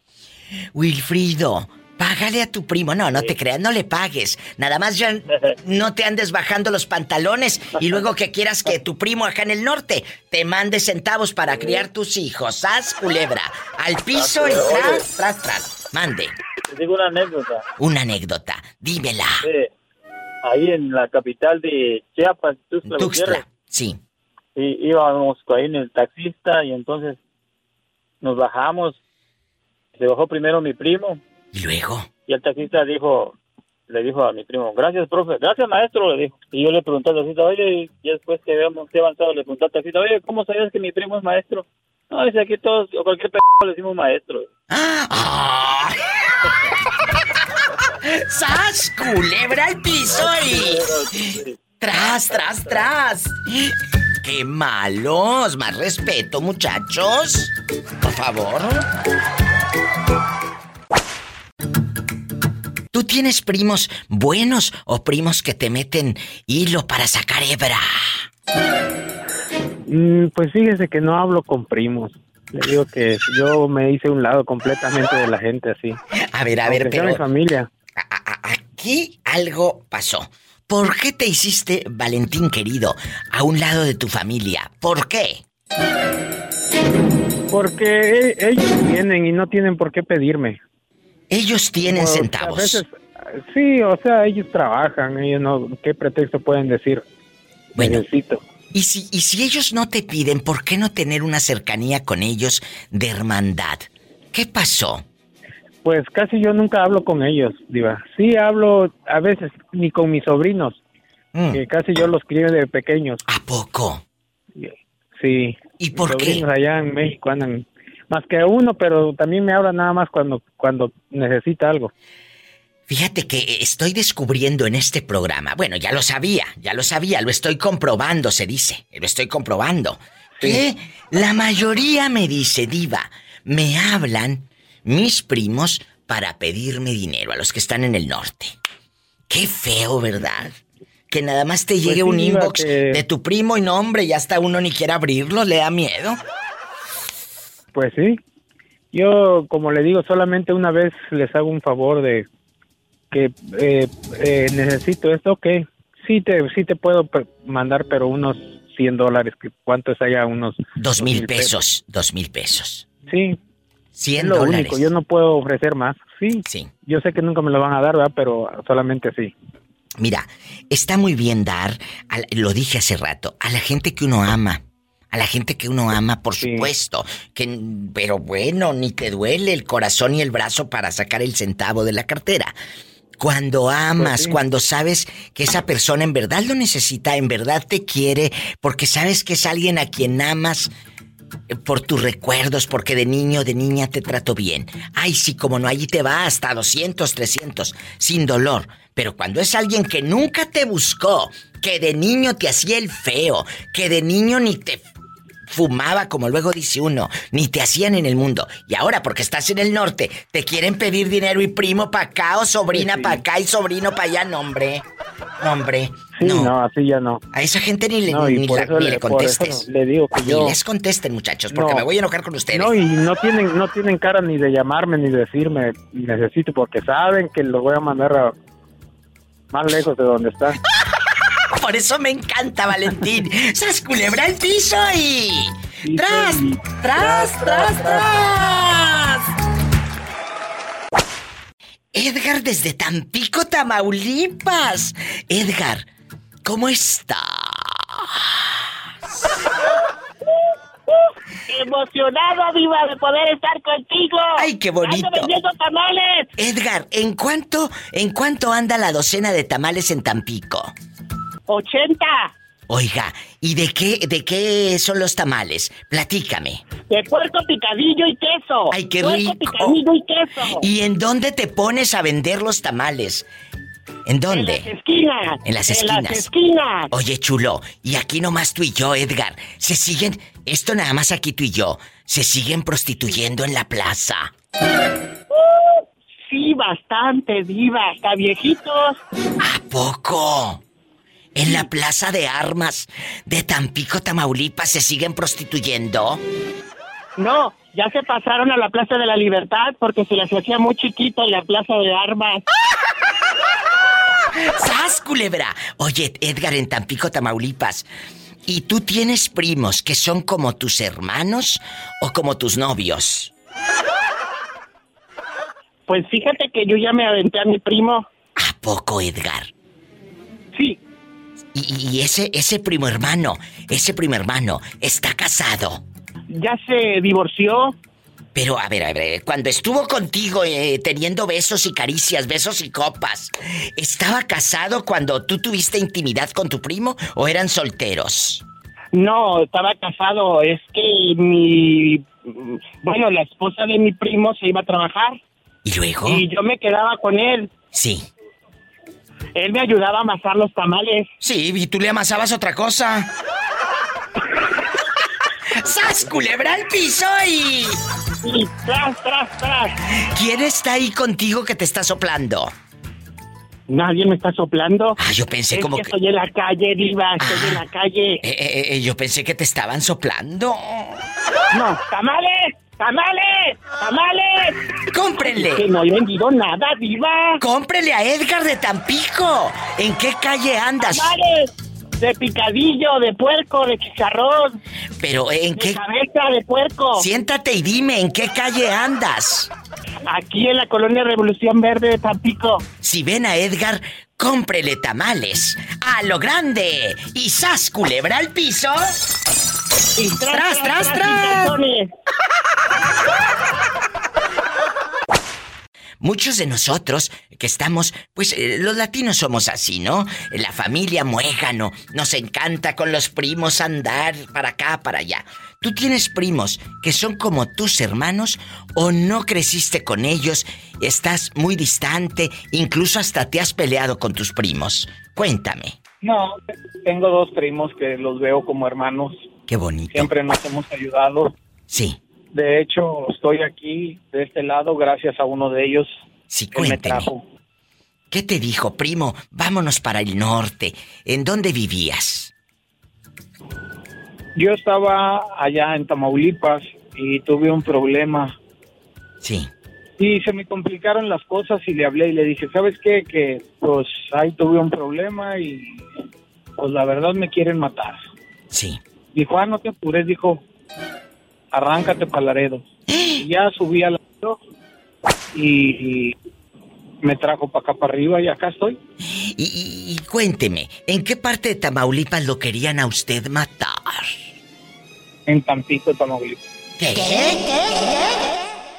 Wilfrido, págale a tu primo. No, no te creas, no le pagues. Nada más ya no te andes bajando los pantalones y luego que quieras que tu primo acá en el norte te mande centavos para criar tus hijos. ¿Sas, culebra? Al piso y tras, tras, tras. Mande. Te digo una anécdota. Una anécdota. Dímela. Sí. Ahí en la capital de Chiapas, Tuxtla, Tuxtla. Sí. Sí, íbamos ahí en el taxista y entonces nos bajamos. Se bajó primero mi primo. ¿Y luego? Y el taxista dijo, le dijo a mi primo, gracias, profe, gracias, maestro, le dijo. Y yo le pregunté al taxista, oye, y después que habíamos avanzado, le pregunté al taxista, oye, ¿cómo sabías que mi primo es maestro? No, dice, aquí todos, o cualquier p*** le decimos maestro. ¡Ah! ¡Sas, culebra al piso y... Tras, tras, tras. ¡Qué malos! Más respeto, muchachos. Por favor. ¿Tú tienes primos buenos o primos que te meten hilo para sacar hebra? Mm, pues fíjese que no hablo con primos. Le digo que yo me hice un lado completamente de la gente así. A ver, a ver, Aunque pero mi familia. Aquí algo pasó. ¿Por qué te hiciste, Valentín querido, a un lado de tu familia? ¿Por qué? Porque e- ellos vienen y no tienen por qué pedirme. Ellos tienen Como, centavos. A veces, sí, o sea, ellos trabajan, ellos no, ¿qué pretexto pueden decir? Bueno. Necesito. Y si, y si ellos no te piden, ¿por qué no tener una cercanía con ellos de hermandad? ¿Qué pasó? Pues casi yo nunca hablo con ellos, Diva. Sí hablo a veces ni con mis sobrinos, que casi yo los crié de pequeños. Mm. ¿A poco? Sí. ¿Y por qué? allá en México andan más que uno, pero también me hablan nada más cuando cuando necesita algo. Fíjate que estoy descubriendo en este programa, bueno, ya lo sabía, ya lo sabía, lo estoy comprobando, se dice, lo estoy comprobando, que la mayoría me dice, diva, me hablan mis primos para pedirme dinero a los que están en el norte. Qué feo, ¿verdad? Que nada más te Pues llegue un inbox de tu primo y no, hombre, ya hasta uno ni quiere abrirlo, le da miedo. Pues sí. Yo, como le digo, solamente una vez les hago un favor de que eh, eh, necesito esto, ok. Sí te, sí te puedo mandar, pero unos 100 dólares. ¿Cuánto es allá? Unos Dos mil pesos, dos mil pesos. Sí. Cien es lo dólares. único. Yo no puedo ofrecer más. Sí. Sí. Yo sé que nunca me lo van a dar, ¿verdad? Pero solamente sí. Mira, está muy bien dar, al- lo dije hace rato, a la gente que uno ama. A la gente que uno ama, por supuesto. Que, pero bueno, ni te duele el corazón y el brazo para sacar el centavo de la cartera. Cuando amas, Pues sí. cuando sabes que esa persona en verdad lo necesita, en verdad te quiere, porque sabes que es alguien a quien amas por tus recuerdos, porque de niño, de niña te trato bien. Ay, sí, como no, allí te va hasta 200, 300, sin dolor. Pero cuando es alguien que nunca te buscó, que de niño te hacía el feo, que de niño ni te fumaba, como luego dice uno, ni te hacían en el mundo. Y ahora, porque estás en el norte, te quieren pedir dinero y primo para acá o sobrina para acá y sobrino para allá, no, hombre. Sí, no. así ya no. A esa gente ni le, No, ni la- ni le- le contestes. le digo que Ni yo- les contesten, muchachos, porque No. me voy a enojar con ustedes. No, y no tienen, no tienen cara ni de llamarme ni decirme necesito, porque saben que los voy a mandar a más lejos de donde está. Por eso me encanta, Valentín. ¡Sas culebra al piso y... ¡Tras! ¡Tras, tras, tras! Edgar desde Tampico, Tamaulipas. Edgar, ¿cómo está? Emocionado, viva, de poder estar contigo. ¡Ay, qué bonito! ¡Ando vendiendo tamales! Edgar, ¿en cuánto, en cuánto anda la docena de tamales en Tampico? 80 Oiga, ¿y de qué, de qué son los tamales? Platícame. de puerco picadillo y queso. ¡Ay, qué puerco rico! picadillo y queso. ¿Y en dónde te pones a vender los tamales? ¿En dónde? En las esquinas. En las En esquinas. las esquinas. Oye, chulo, y aquí nomás tú y yo, Edgar, se siguen, esto nada más aquí tú y yo, se siguen prostituyendo en la plaza. Sí, bastante, viva. Hasta viejitos. ¿A poco? en la plaza de armas de Tampico, Tamaulipas, se siguen prostituyendo? No, ya se pasaron a la Plaza de la Libertad porque se les hacía muy chiquito la Plaza de Armas. ¡Sas, culebra! Oye, Edgar, en Tampico, Tamaulipas. ¿Y tú tienes primos que son como tus hermanos o como tus novios? Pues fíjate que yo ya me aventé a mi primo. ¿A poco, Edgar? Sí. Y, y ese, ese primo hermano, ese primo hermano, ¿está casado? Ya se divorció. Pero, a ver, a ver, cuando estuvo contigo eh, teniendo besos y caricias, besos y copas, ¿estaba casado cuando tú tuviste intimidad con tu primo o eran solteros? No, estaba casado. Es que mi. Bueno, la esposa de mi primo se iba a trabajar. ¿Y luego? Y yo me quedaba con él. Sí. Él me ayudaba a amasar los tamales. Sí, y tú le amasabas otra cosa. ¡Sas, culebra al piso y... Y tras, tras, tras. ¿Quién está ahí contigo que te está soplando? Nadie me está soplando. Ah, yo pensé Es como que que... estoy en la calle, diva, estoy en la calle. Eh, eh, eh, yo pensé que te estaban soplando. No, tamales, tamales, tamales. ¡Cómprenle! Que no he vendido nada, diva. ¡Cómprele a Edgar de Tampico! ¿En qué calle andas? Tamales. De picadillo, de puerco, de chicharrón. Pero ¿en de qué? cabeza de puerco. Siéntate y dime, ¿en qué calle andas? Aquí en la colonia Revolución Verde de Tampico. Si ven a Edgar, cómprele tamales. ¡A lo grande! ¿Y sas, culebra al piso? Y ¡Tras, tras, sin tras! calzones. Muchos de nosotros que estamos, pues eh, los latinos somos así, ¿no? La familia muégano, nos encanta con los primos andar para acá, para allá. ¿Tú tienes primos que son como tus hermanos o no creciste con ellos? Estás muy distante, incluso hasta te has peleado con tus primos. Cuéntame. No, tengo dos primos que los veo como hermanos. Qué bonito. Siempre nos hemos ayudado. Sí. De hecho, estoy aquí de este lado gracias a uno de ellos. Sí, que me cuénteme. trajo. ¿Qué te dijo, primo? Vámonos para el norte. ¿En dónde vivías? Yo estaba allá en Tamaulipas y tuve un problema. Sí. Y se me complicaron las cosas y le hablé y le dije, ¿sabes qué? Que pues ahí tuve un problema y pues la verdad me quieren matar. Sí. Dijo, ah, no te apures, dijo, arráncate para Laredo. Y ya subí a Laredo y, y me trajo para acá para arriba y acá estoy. Y, y- y cuénteme, ¿en qué parte de Tamaulipas lo querían a usted matar? En Tampico, Tamaulipas. ¿Qué?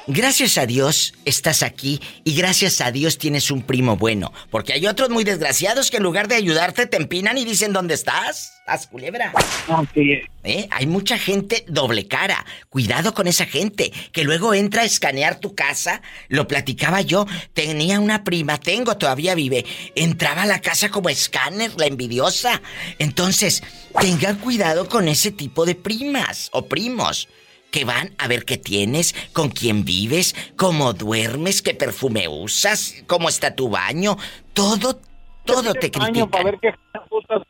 Gracias a Dios estás aquí y gracias a Dios tienes un primo bueno. Porque hay otros muy desgraciados que en lugar de ayudarte te empinan y dicen ¿dónde estás? Haz culebra. Ah, sí. ¿Eh? Hay mucha gente doble cara. Cuidado con esa gente que luego entra a escanear tu casa. Lo platicaba yo. Tenía una prima, tengo, todavía vive. Entraba a la casa como escáner, la envidiosa. Entonces, tengan cuidado con ese tipo de primas o primos. Que van a ver qué tienes, con quién vives, cómo duermes, qué perfume usas, cómo está tu baño. Todo, todo te para critican. ver qué usas.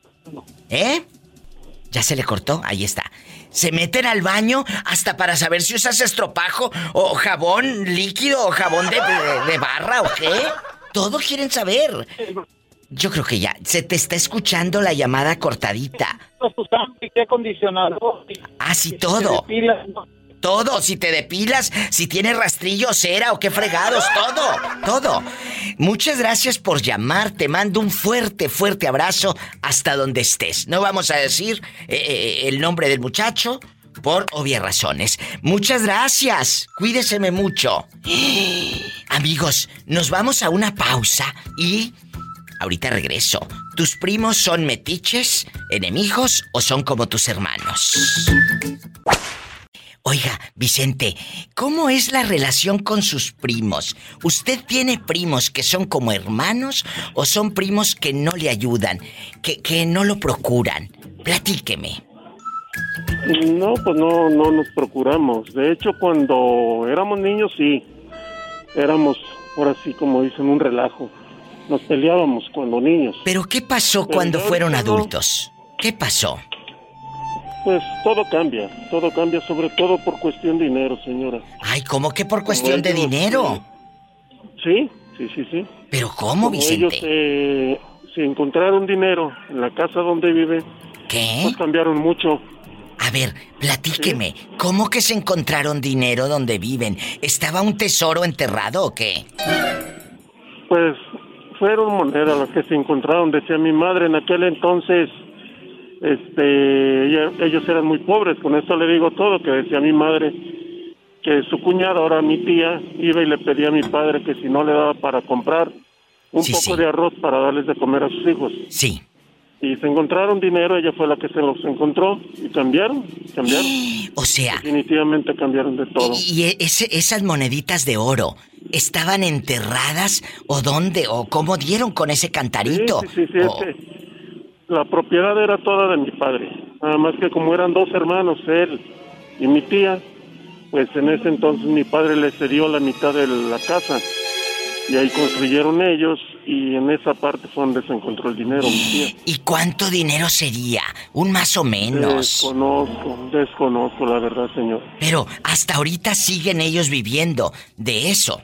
¿Eh? ¿Ya se le cortó? Ahí está. Se meten al baño hasta para saber si usas estropajo o jabón líquido o jabón de, de- de barra o qué. Todo quieren saber. Yo creo que ya se te está escuchando la llamada cortadita. Acondicionador. Ah, sí, todo. Pilas, ¿no? Todo, si te depilas, si tienes rastrillo, cera o qué fregados, todo, todo. Muchas gracias por llamar, te mando un fuerte, fuerte abrazo hasta donde estés. No vamos a decir eh, eh, el nombre del muchacho por obvias razones. Muchas gracias, cuídeseme mucho. Amigos, nos vamos a una pausa y ahorita regreso. ¿Tus primos son metiches, enemigos o son como tus hermanos? Oiga, Vicente, ¿cómo es la relación con sus primos? ¿Usted tiene primos que son como hermanos o son primos que no le ayudan, que, que no lo procuran? Platíqueme. No, pues no, no nos procuramos. De hecho, cuando éramos niños, sí. Éramos, ahora sí, como dicen, un relajo. Nos peleábamos cuando niños. ¿Pero qué pasó Pero cuando fueron adultos? ¿Qué pasó? Pues todo cambia, todo cambia sobre todo por cuestión de dinero, señora. Ay, ¿cómo que por cuestión de dinero? Sí, sí, sí, sí. ¿Pero cómo, Como Vicente? Ellos eh, se encontraron dinero en la casa donde vive. ¿Qué? Pues cambiaron mucho. A ver, platíqueme, ¿cómo que se encontraron dinero donde viven? ¿Estaba un tesoro enterrado o qué? Pues fueron monedas las que se encontraron, decía mi madre en aquel entonces. Este, ella- ellos eran muy pobres, con esto le digo todo, que decía mi madre que su cuñada, ahora mi tía, iba y le pedía a mi padre que si no le daba para comprar un Sí, poco sí. de arroz para darles de comer a sus hijos. Sí. Y se encontraron dinero, ella fue la que se los encontró y cambiaron, cambiaron. O sea, Definitivamente cambiaron de todo. ¿y e- ese- esas moneditas de oro estaban enterradas o dónde o cómo dieron con ese cantarito? Sí, sí, sí, O- la propiedad era toda de mi padre. Nada más que como eran dos hermanos, él y mi tía, pues en ese entonces mi padre le cedió la mitad de la casa. Y ahí construyeron ellos y en esa parte fue donde se encontró el dinero, mi tía. ¿Y cuánto dinero sería? Un más o menos. Desconozco, desconozco la verdad, señor. Pero hasta ahorita siguen ellos viviendo de eso.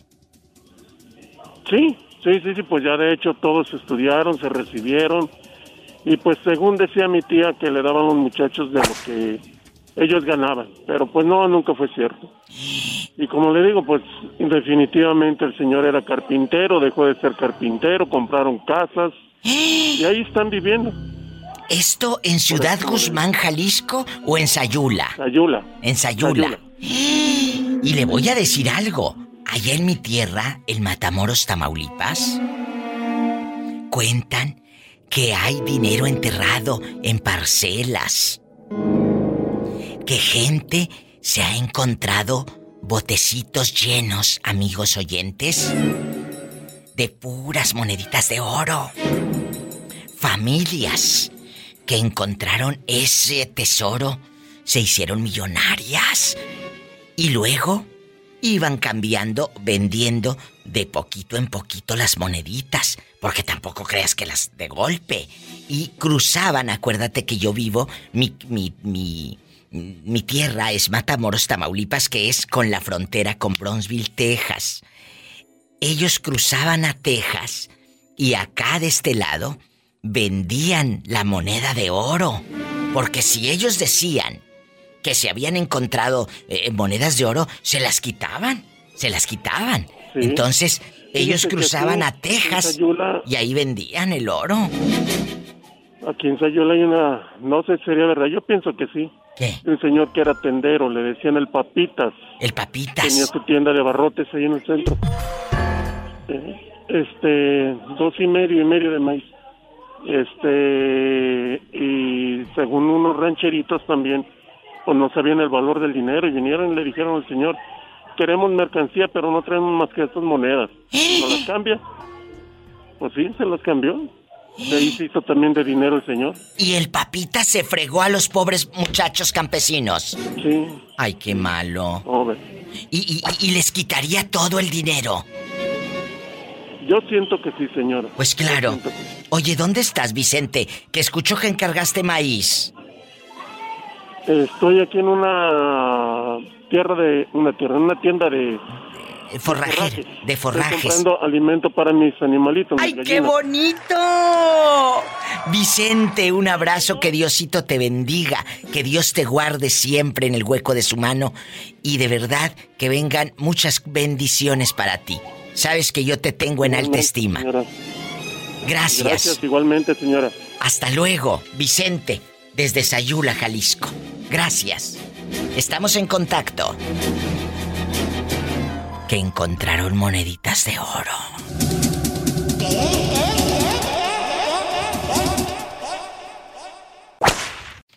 Sí, sí, sí, sí, pues ya de hecho todos estudiaron, se recibieron y pues según decía mi tía que le daban los muchachos de lo que ellos ganaban, pero pues no, nunca fue cierto. Y como le digo, pues definitivamente el señor era carpintero, dejó de ser carpintero, compraron casas y ahí están viviendo. ¿Esto en Ciudad Guzmán, Jalisco o en Sayula? Sayula. En Sayula. Y le voy a decir algo. Allá en mi tierra, en Matamoros, Tamaulipas, cuentan que hay dinero enterrado en parcelas. Que gente se ha encontrado botecitos llenos, amigos oyentes, de puras moneditas de oro. Familias que encontraron ese tesoro se hicieron millonarias y luego iban cambiando, vendiendo de poquito en poquito las moneditas, porque tampoco creas que las de golpe. Y cruzaban, acuérdate que yo vivo, mi, mi, mi, tierra es Matamoros, Tamaulipas, que es con la frontera con Bronzeville, Texas. Ellos cruzaban a Texas y acá de este lado vendían la moneda de oro. Porque si ellos decían que se habían encontrado eh, monedas de oro, se las quitaban. Se las quitaban. Sí. Entonces, ellos cruzaban aquí a Texas Sayula- y ahí vendían el oro. Aquí en Sayula hay una, no sé si sería verdad, yo pienso que sí. ¿Qué? Un señor que era tendero, le decían el papitas. El papitas. Tenía su tienda de barrotes ahí en el centro. Eh, Este, dos y medio y medio de maíz. Este, y según unos rancheritos también, pues no sabían el valor del dinero y vinieron y le dijeron al señor, queremos mercancía, pero no traemos más que estas monedas. ¿No las cambia? Pues sí, se las cambió. De ahí se hizo también de dinero el señor. Y el papita se fregó a los pobres muchachos campesinos. Sí. Ay, qué malo. Pobre. Y, y- y les quitaría todo el dinero. Yo siento que sí, señora. Pues claro. Oye, ¿dónde estás, Vicente? Que escucho que encargaste maíz. Estoy aquí en una tierra de una tierra, en una tienda de Forraje, de Estoy forrajes. comprando alimento para mis animalitos. mis ¡Ay, qué bonito! Vicente, un abrazo, que Diosito te bendiga, que Dios te guarde siempre en el hueco de su mano y de verdad que vengan muchas bendiciones para ti. Sabes que yo te tengo en alta estima. señora. Gracias. Gracias igualmente, señora. Hasta luego, Vicente, desde Sayula, Jalisco. Gracias. Estamos en contacto. Que encontraron moneditas de oro.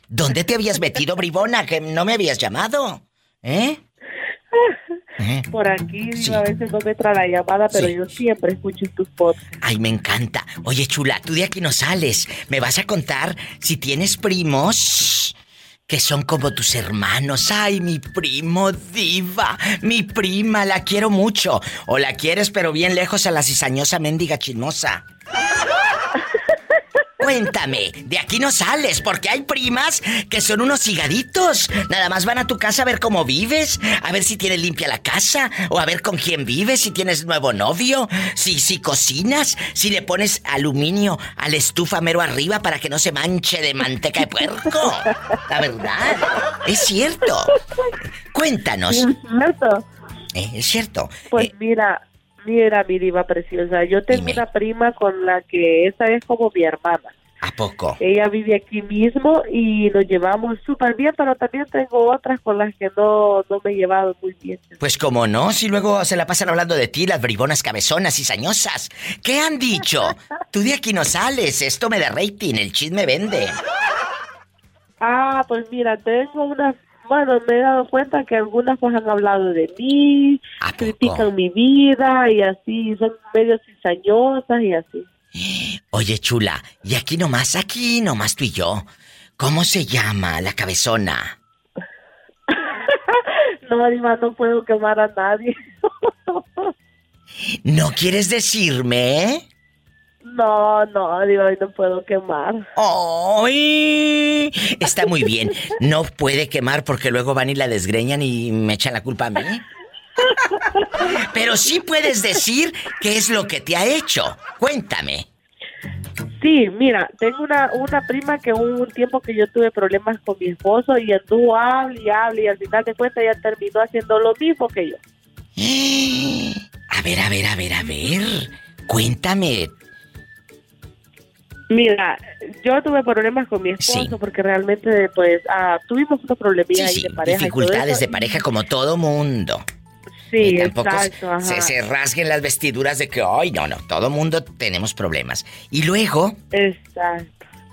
¿Dónde te habías metido, bribona? Que no me habías llamado. ¿Eh? ¿Eh? Por aquí, digo, a veces no me entra la llamada, pero yo siempre escucho tus podcasts. Ay, me encanta. Oye, chula, tú de aquí no sales. ¿Me vas a contar si tienes primos que son como tus hermanos? Ay, mi primo diva, mi prima, la quiero mucho. O la quieres pero bien lejos a la cizañosa mendiga chismosa. Cuéntame, de aquí no sales porque hay primas que son unos higaditos. Nada más van a tu casa a ver cómo vives, a ver si tienes limpia la casa o a ver con quién vives, si tienes nuevo novio, si si cocinas, si le pones aluminio a la estufa mero arriba para que no se manche de manteca de puerco. La verdad, es cierto. Cuéntanos. Es cierto. Eh, es cierto. Pues Eh, mira, mira, mi diva preciosa. Yo tengo Dime. una prima con la que esta es como mi hermana. ¿A poco? Ella vive aquí mismo y nos llevamos súper bien, pero también tengo otras con las que no, no me he llevado muy bien. Pues como no, si luego se la pasan hablando de ti, las bribonas cabezonas y sañosas. ¿Qué han dicho? Tú de aquí no sales, esto me da rating, el chisme vende. Ah, pues mira, tengo unas, bueno, me he dado cuenta que algunas pues han hablado de mí, critican mi vida y así, son medio cizañosas y así. Oye, chula, y aquí nomás, aquí nomás tú y yo. ¿Cómo se llama la cabezona? No, Diva, no puedo quemar a nadie. ¿No quieres decirme? No, no, Diva, no puedo quemar. ¡Ay! Está muy bien. No puede quemar porque luego van y la desgreñan y me echan la culpa a mí. Pero sí puedes decir qué es lo que te ha hecho. Cuéntame. Sí, mira, tengo una, una prima que hubo un tiempo que yo tuve problemas con mi esposo y anduvo hable y hable y al final de cuentas ella terminó haciendo lo mismo que yo. A ver, a ver, a ver, a ver. Cuéntame. Mira, yo tuve problemas con mi esposo Sí. porque realmente pues ah, tuvimos unos problemillas ahí Sí, de pareja. dificultades de pareja como todo mundo. Sí, Y tampoco exacto, se, se rasguen las vestiduras de que, ay, no, no, todo mundo tenemos problemas. Y luego, Exacto.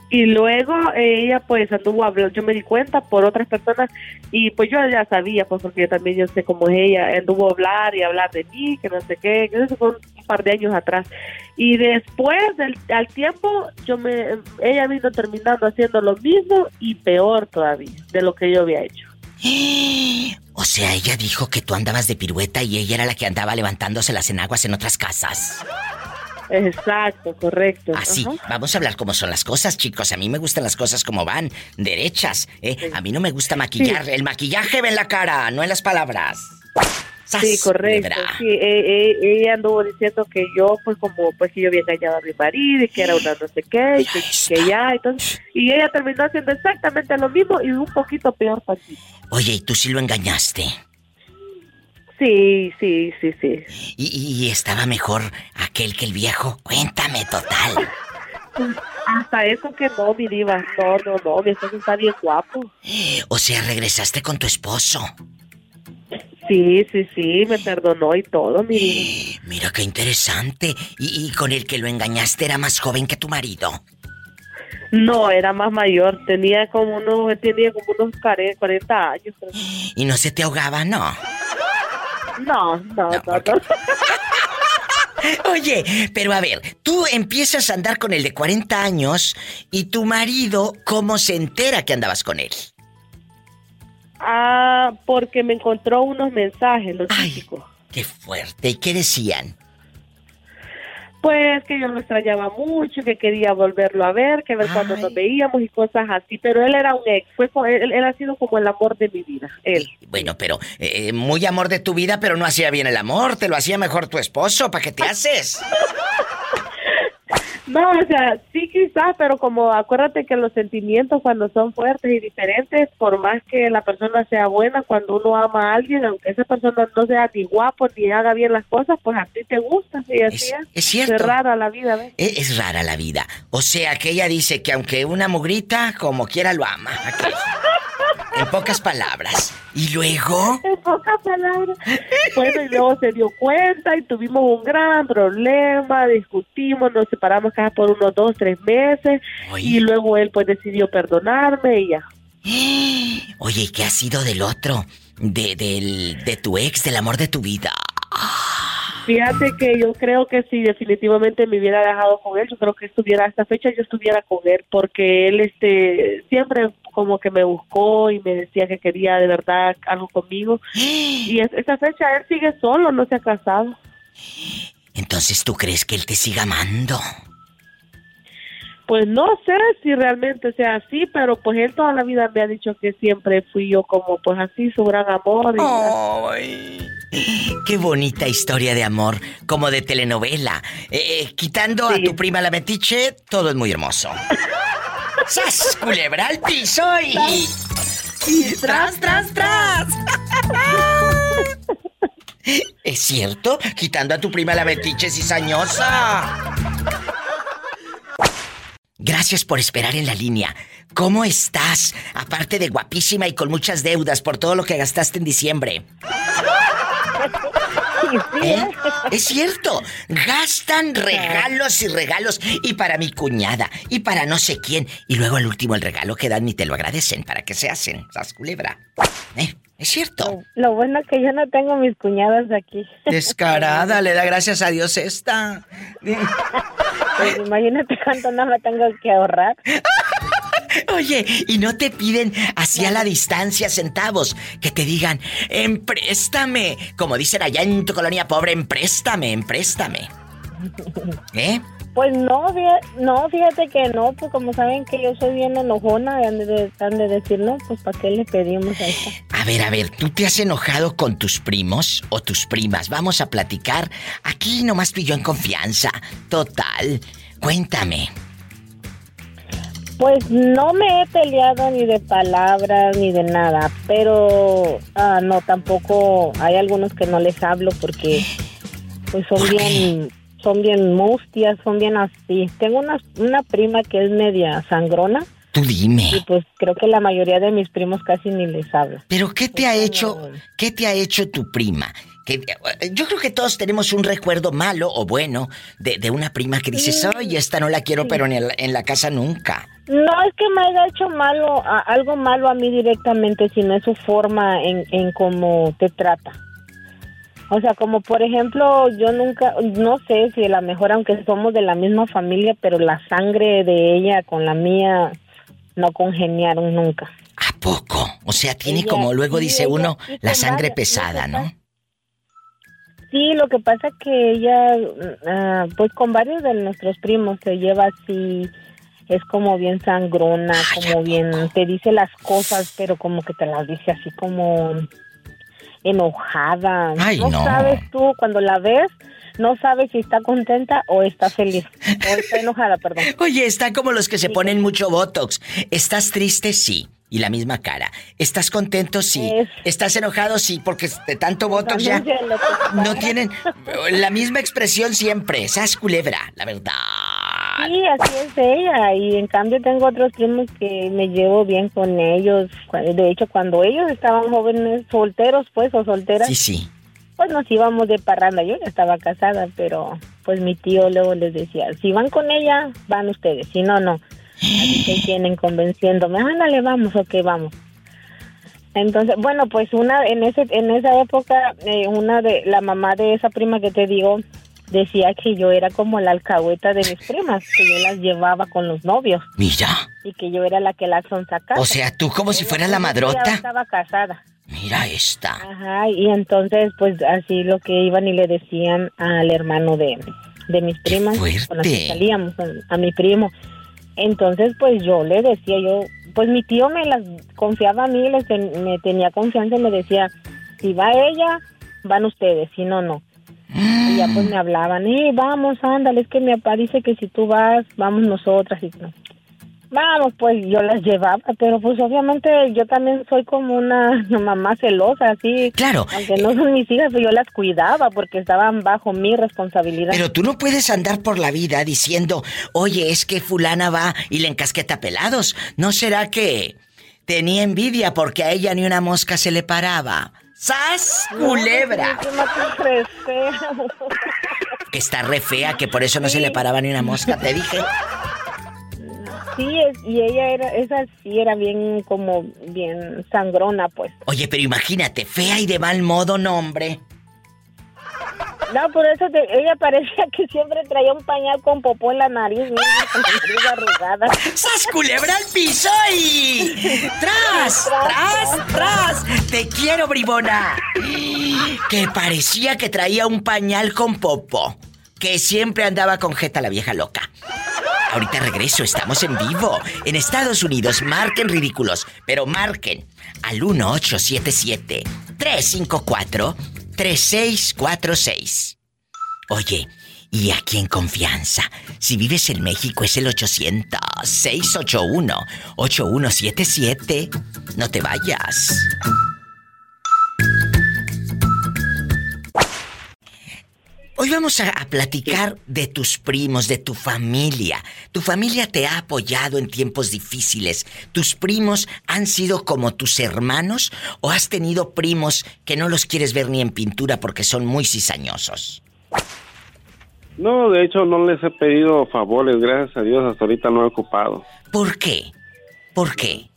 Y luego ella pues anduvo hablando, yo me di cuenta por otras personas y pues yo ya sabía pues porque yo también yo sé cómo es ella, anduvo a hablar y hablar de mí, que no sé qué, que eso fue un par de años atrás. Y después del al tiempo yo me ella vino terminando haciendo lo mismo y peor todavía de lo que yo había hecho. o sea, ella dijo que tú andabas de pirueta y ella era la que andaba levantándose las enaguas en otras casas. Exacto, correcto. Así, Ajá. vamos a hablar cómo son las cosas, chicos. A mí me gustan las cosas como van, derechas. ¿eh? A mí no me gusta maquillar. El maquillaje ve en la cara, no en las palabras. ¡Sas, Sí, correcto. Sí, e- e- ella anduvo diciendo que yo, pues como, pues que yo había engañado a mi marido y que era una no sé qué, y que, que ya, entonces, y ella terminó haciendo exactamente lo mismo y un poquito peor para ti. Oye, ¿y tú sí lo engañaste? Sí, sí, sí, sí. ¿Y, y estaba mejor aquel que el viejo? Cuéntame, total. Hasta eso que no, mi diva, no, no, no, mi esposo está bien guapo. O sea, regresaste con tu esposo. Sí, sí, sí, me perdonó y todo, mi. Mira qué interesante. ¿Y, y con el que lo engañaste era más joven que tu marido? No, era más mayor, tenía como unos, tenía como unos care- 40 años. creo. ¿Y no se te ahogaba, no? No, no, no, no. Oye, pero a ver, tú empiezas a andar con el de 40 años y tu marido, ¿cómo se entera que andabas con él? Ah, porque me encontró unos mensajes, los típicos. Qué fuerte. ¿Y qué decían? Pues que yo lo extrañaba mucho, que quería volverlo a ver, que ver cuando nos veíamos y cosas así. Pero él era un ex, fue él, él ha sido como el amor de mi vida, él. Bueno, pero eh, muy amor de tu vida, pero no hacía bien el amor, te lo hacía mejor tu esposo, ¿para qué te haces? No, o sea, sí quizás, pero como acuérdate que los sentimientos cuando son fuertes y diferentes, por más que la persona sea buena, cuando uno ama a alguien, aunque esa persona no sea ni guapo ni haga bien las cosas, pues a ti te gusta. Y así es. es cierto. Es rara la vida, ¿ves? E- Es rara la vida. O sea, que ella dice que aunque una mugrita, como quiera lo ama. En pocas palabras. Y luego... En pocas palabras. Bueno, y luego se dio cuenta y tuvimos un gran problema, discutimos, nos separamos cada por unos dos, tres meses y luego él pues decidió perdonarme y ya. Oye, ¿y qué ha sido del otro? De, del, de tu ex, del amor de tu vida. Fíjate que yo creo que si definitivamente me hubiera dejado con él, yo creo que estuviera a esta fecha, yo estuviera con él, porque él este siempre como que me buscó y me decía que quería de verdad algo conmigo. Y es- esta fecha él sigue solo, no se ha casado. Entonces, ¿tú crees que él te siga amando? Pues no sé si realmente sea así, pero pues él toda la vida me ha dicho que siempre fui yo como pues así su gran amor. Y Ay, qué bonita historia de amor, como de telenovela. Eh, eh, quitando a tu prima la metiche, todo es muy hermoso. ¡Sas! Culebra al piso y... y ¡Tras, tras, tras! ¿Es cierto? Quitando a tu prima la metiche cizañosa. Gracias por esperar en la línea. ¿Cómo estás? Aparte de guapísima y con muchas deudas por todo lo que gastaste en diciembre. ¿Eh? Es cierto, gastan regalos y regalos y para mi cuñada y para no sé quién y luego el último el regalo que dan ni te lo agradecen para que se hacen, sas culebra. ¿Eh? Es cierto. Lo bueno es que yo no tengo mis cuñadas aquí. Descarada, le da gracias a Dios esta. Pues imagínate cuánto no me tengo que ahorrar. Oye, y no te piden así a la distancia centavos que te digan, empréstame. Como dicen allá en tu colonia pobre, empréstame, empréstame. ¿Eh? Pues no, fíjate, no, fíjate que no, pues como saben que yo soy bien enojona, han de, han de decir, no, pues ¿para qué le pedimos a esta? A ver, a ver, ¿tú te has enojado con tus primos o tus primas? Vamos a platicar aquí nomás tú y yo en confianza. Total. Cuéntame. Pues no me he peleado ni de palabras ni de nada, pero ah, no, tampoco hay algunos que no les hablo porque pues son bien, son bien mustias, son bien así. Tengo una, una prima que es media sangrona. Tú dime. Y pues creo que la mayoría de mis primos casi ni les hablo. Pero ¿qué te ha hecho? ¿Qué te ha hecho tu prima? Que, yo creo que todos tenemos un recuerdo malo o bueno de, de una prima que dices, Mm. oye, esta no la quiero, pero en, el- en la casa nunca. No es que me haya hecho malo, a- algo malo a mí directamente, sino es su forma en, en cómo te trata. O sea, como por ejemplo, yo nunca, no sé si a lo mejor, aunque somos de la misma familia, pero la sangre de ella con la mía no congeniaron nunca. O sea, tiene Ella- como luego sí, dice ella uno, sí la sangre pesada, ¿no? Sí, lo que pasa que ella, ah, pues con varios de nuestros primos se lleva así, es como bien sangrona, como bien, te dice las cosas, pero como que te las dice así como enojada. Ay, no. sabes tú, cuando la ves, no sabes si está contenta o está feliz, o está enojada, perdón. Oye, está como los que se ponen mucho botox. ¿Estás triste? Sí. Y la misma cara. ¿Estás contento? Sí. ¿Estás enojado? Sí, porque de tanto botox ya no tienen la misma expresión siempre. Esas culebra, la verdad. Sí, así es ella. Y en cambio tengo otros primos que me llevo bien con ellos. De hecho, cuando ellos estaban jóvenes, solteros pues, o solteras, Sí, sí. pues nos íbamos de parranda. Yo ya estaba casada, pero pues mi tío luego les decía, si van con ella, van ustedes. Si no, no. Así que tienen convenciéndome, ándale, vamos, ok, vamos. Entonces, bueno, pues una en ese en esa época eh, una de la mamá de esa prima que te digo decía que yo era como la alcahueta de mis primas, que yo las llevaba con los novios Mira. y que yo era la que las sonsacaba. O sea, tú como si fueras la madrota. estaba casada. Mira esta. Ajá, y entonces pues así lo que iban y le decían al hermano de, de mis primas con las que salíamos, a, a mi primo. Entonces pues yo le decía, yo, pues mi tío me las confiaba a mí, les ten- me tenía confianza y me decía, si va ella, van ustedes, si no, no. Y ya pues me hablaban, eh, vamos, ándale, es que mi papá dice que si tú vas, vamos nosotras. Y no. Vamos, pues yo las llevaba, pero pues obviamente yo también soy como una mamá celosa, así. Claro. Aunque no son mis hijas, pues yo las cuidaba porque estaban bajo mi responsabilidad. Pero tú no puedes andar por la vida diciendo, oye, es que fulana va y le encasqueta pelados. ¿No será que tenía envidia porque a ella ni una mosca se le paraba? ¡Sas, culebra! Te respeto. Que está re fea, que por eso no se le paraba ni una mosca, te dije. Sí, es- y ella era, esa sí era bien como, bien sangrona, pues. Oye, pero imagínate, fea y de mal modo, no, hombre. No, por eso te- ella parecía que siempre traía un pañal con popó en la nariz, mira, con la nariz arrugada. ¡Sas, culebra al piso y... ¡Tras, tras, tras! ¡Te quiero, bribona! Que parecía que traía un pañal con popo. Que siempre andaba con jeta la vieja loca. Ahorita regreso, estamos en vivo. En Estados Unidos, marquen ridículos, pero marquen al 1877-354-3646. Oye, y aquí en confianza, si vives en México es el 800-681-8177. No te vayas. Hoy vamos a, a, platicar de tus primos, de tu familia. Tu familia te ha apoyado en tiempos difíciles. ¿Tus primos han sido como tus hermanos o has tenido primos que no los quieres ver ni en pintura porque son muy cizañosos? No, de hecho no les he pedido favores, gracias a Dios hasta ahorita no he ocupado. ¿Por qué? ¿Por qué?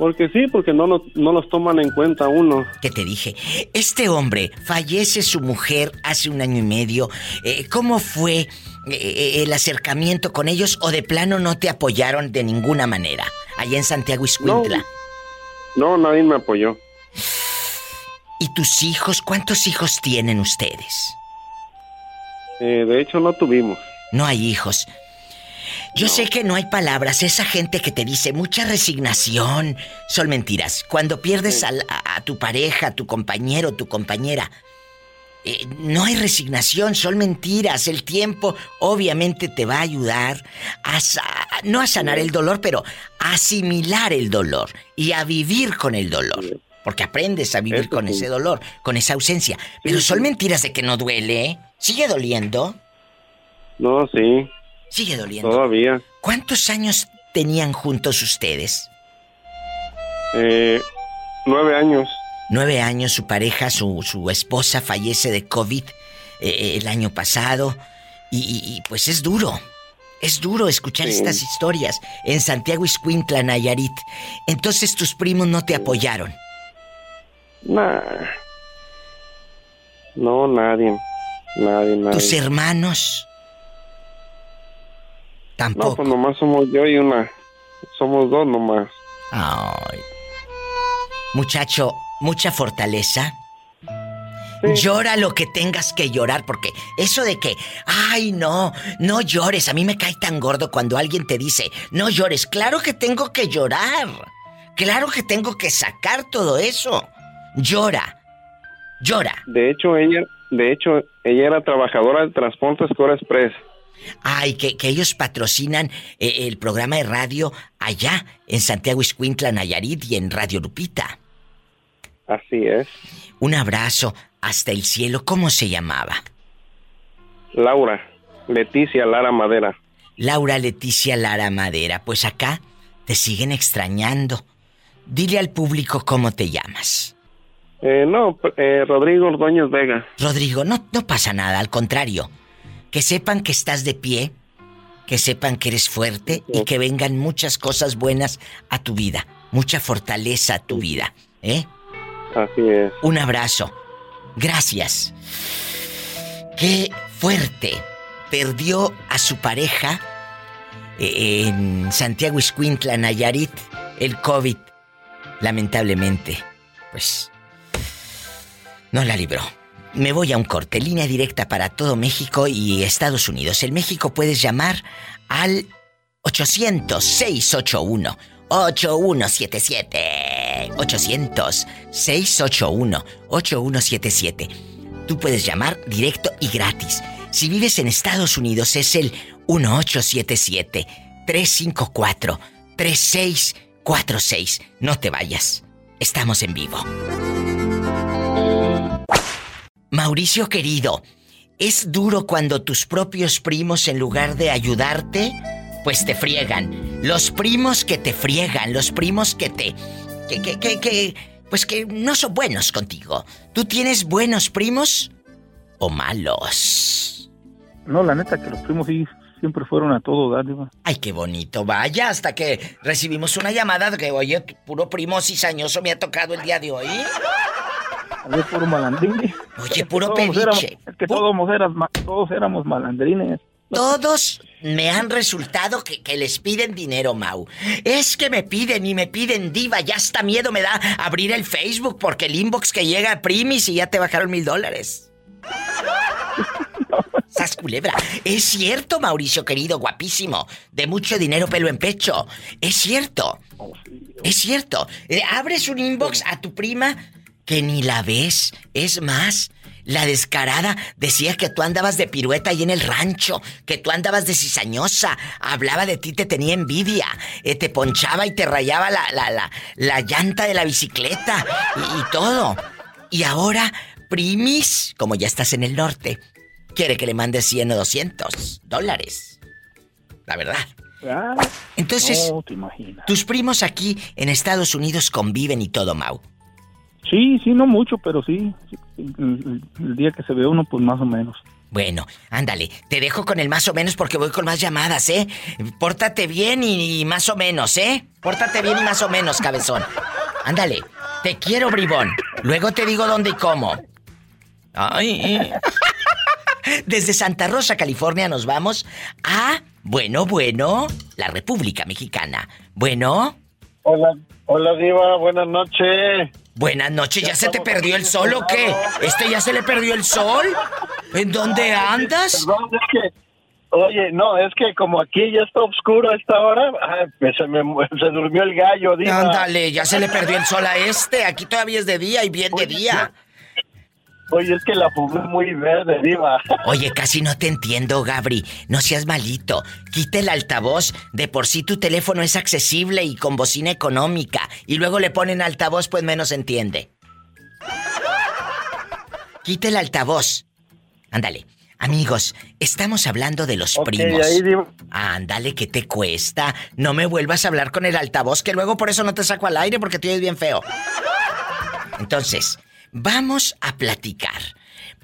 Porque sí, porque no, no, no los toman en cuenta uno. ¿Qué te dije? Este hombre, fallece su mujer hace un año y medio. Eh, ¿Cómo fue eh, el acercamiento con ellos o de plano no te apoyaron de ninguna manera? Allá en Santiago Iscuintla. No, no nadie me apoyó. ¿Y tus hijos? ¿Cuántos hijos tienen ustedes? Eh, de hecho, no tuvimos. No hay hijos. Yo sé que no hay palabras, esa gente que te dice mucha resignación, son mentiras. Cuando pierdes a, a, tu pareja, a tu compañero, tu compañera, eh, no hay resignación, son mentiras. El tiempo obviamente te va a ayudar a, no a sanar el dolor, pero a asimilar el dolor y a vivir con el dolor. Porque aprendes a vivir Eso con sí. ese dolor, con esa ausencia. Pero son mentiras de que no duele. ¿eh? ¿Sigue doliendo? No, sí. Sigue doliendo. Todavía. ¿Cuántos años tenían juntos ustedes? Eh, nueve años. Nueve años, su pareja, su, su esposa fallece de COVID eh, el año pasado. Y, y- y, pues es duro. Es duro escuchar Sí. estas historias en Santiago Iscuintla, Nayarit. Entonces tus primos no te apoyaron. Nah. No, nadie. Nadie, nadie. Tus hermanos. No, Tampoco. pues nomás somos yo y una. Somos dos nomás. Ay. Muchacho, mucha fortaleza. Llora lo que tengas que llorar, porque eso de que, ay, no, no llores, a mí me cae tan gordo cuando alguien te dice, no llores, claro que tengo que llorar, claro que tengo que sacar todo eso. Llora, llora. De hecho, ella, de hecho, ella era trabajadora del transporte Escola Express. Ay, que, que ellos patrocinan eh, el programa de radio allá en Santiago Iscuintla, Nayarit y en Radio Lupita. Así es. Un abrazo hasta el cielo, ¿cómo se llamaba? Laura. Leticia Lara Madera. Laura Leticia Lara Madera, pues acá te siguen extrañando. Dile al público cómo te llamas. Eh, no, eh, Rodrigo Ordóñez Vega. Rodrigo, no, no pasa nada, al contrario. Que sepan que estás de pie, que sepan que eres fuerte y que vengan muchas cosas buenas a tu vida, mucha fortaleza a tu vida, ¿eh? Así es. Un abrazo. Gracias. Qué fuerte. Perdió a su pareja eh, en Santiago Iscuintla, Nayarit, el COVID. Lamentablemente, pues no la libró. Me voy a un corte, línea directa para todo México y Estados Unidos. En México puedes llamar al 800-681. 8177 800-681-8177 Tú puedes llamar directo y gratis. Si vives en Estados Unidos es el 1877-354-3646. No te vayas. Estamos en vivo. Mauricio querido, ¿es duro cuando tus propios primos en lugar de ayudarte, pues te friegan? Los primos que te friegan, los primos que te... que, que, que, que pues que no son buenos contigo. ¿Tú tienes buenos primos o malos? No, la neta que los primos sí siempre fueron a todo dar. Ay, qué bonito. Vaya, hasta que recibimos una llamada de que, oye, puro primo cizañoso me ha tocado el día de hoy. Había puro malandrín. Oye, puro Todos éramos- pediche. es que todos, eras todos éramos malandrines. Todos me han resultado que, que les piden dinero, Mau. Es que me piden y me piden diva. Ya hasta miedo me da abrir el Facebook porque el inbox que llega a Primis y ya te bajaron mil dólares. Sas culebra. Es cierto, Mauricio querido, guapísimo. De mucho dinero, pelo en pecho. Es cierto. Es cierto. Eh, abres un inbox a tu prima que ni la ves. Es más, la descarada decía que tú andabas de pirueta ahí en el rancho, que tú andabas de cizañosa, hablaba de ti, te tenía envidia, eh, te ponchaba y te rayaba la, la, la, la llanta de la bicicleta y, y todo. Y ahora, primis, como ya estás en el norte, quiere que le mandes 100 o 200 dólares. La verdad. Entonces, Ah, No, imaginas. tus primos aquí en Estados Unidos conviven y todo, Mau. Sí, sí, no mucho, pero sí. sí, El, el- el día que se ve uno, pues más o menos. Bueno, ándale, te dejo con el más o menos porque voy con más llamadas, ¿eh? Pórtate bien y, y más o menos, ¿eh? Pórtate bien y más o menos, cabezón. Ándale, te quiero, bribón. Luego te digo dónde y cómo. Ay. Desde Santa Rosa, California, nos vamos a, bueno, bueno, la República Mexicana. Bueno, Hola, hola Diva, buenas noches. Buenas noches, ¿ya se te perdió el sol o qué? ¿Este ya se le perdió el sol? ¿En dónde andas? Perdón, es que, oye, no, es que como aquí ya está oscuro a esta hora, se me se durmió el gallo. Ándale, ya se le perdió el sol a este. Aquí todavía es de día y bien de día. Oye, es que la fumé muy verde, Diva. Oye, casi no te entiendo, Gabri. No seas malito. Quita el altavoz. De por sí tu teléfono es accesible y con bocina económica. Y luego le ponen altavoz, pues menos entiende. Quita el altavoz. Ándale. Amigos, estamos hablando de los primos. ahí. Ándale, ¿qué te cuesta? No me vuelvas a hablar con el altavoz, que luego por eso no te saco al aire porque te oyes bien feo. Entonces, vamos a platicar.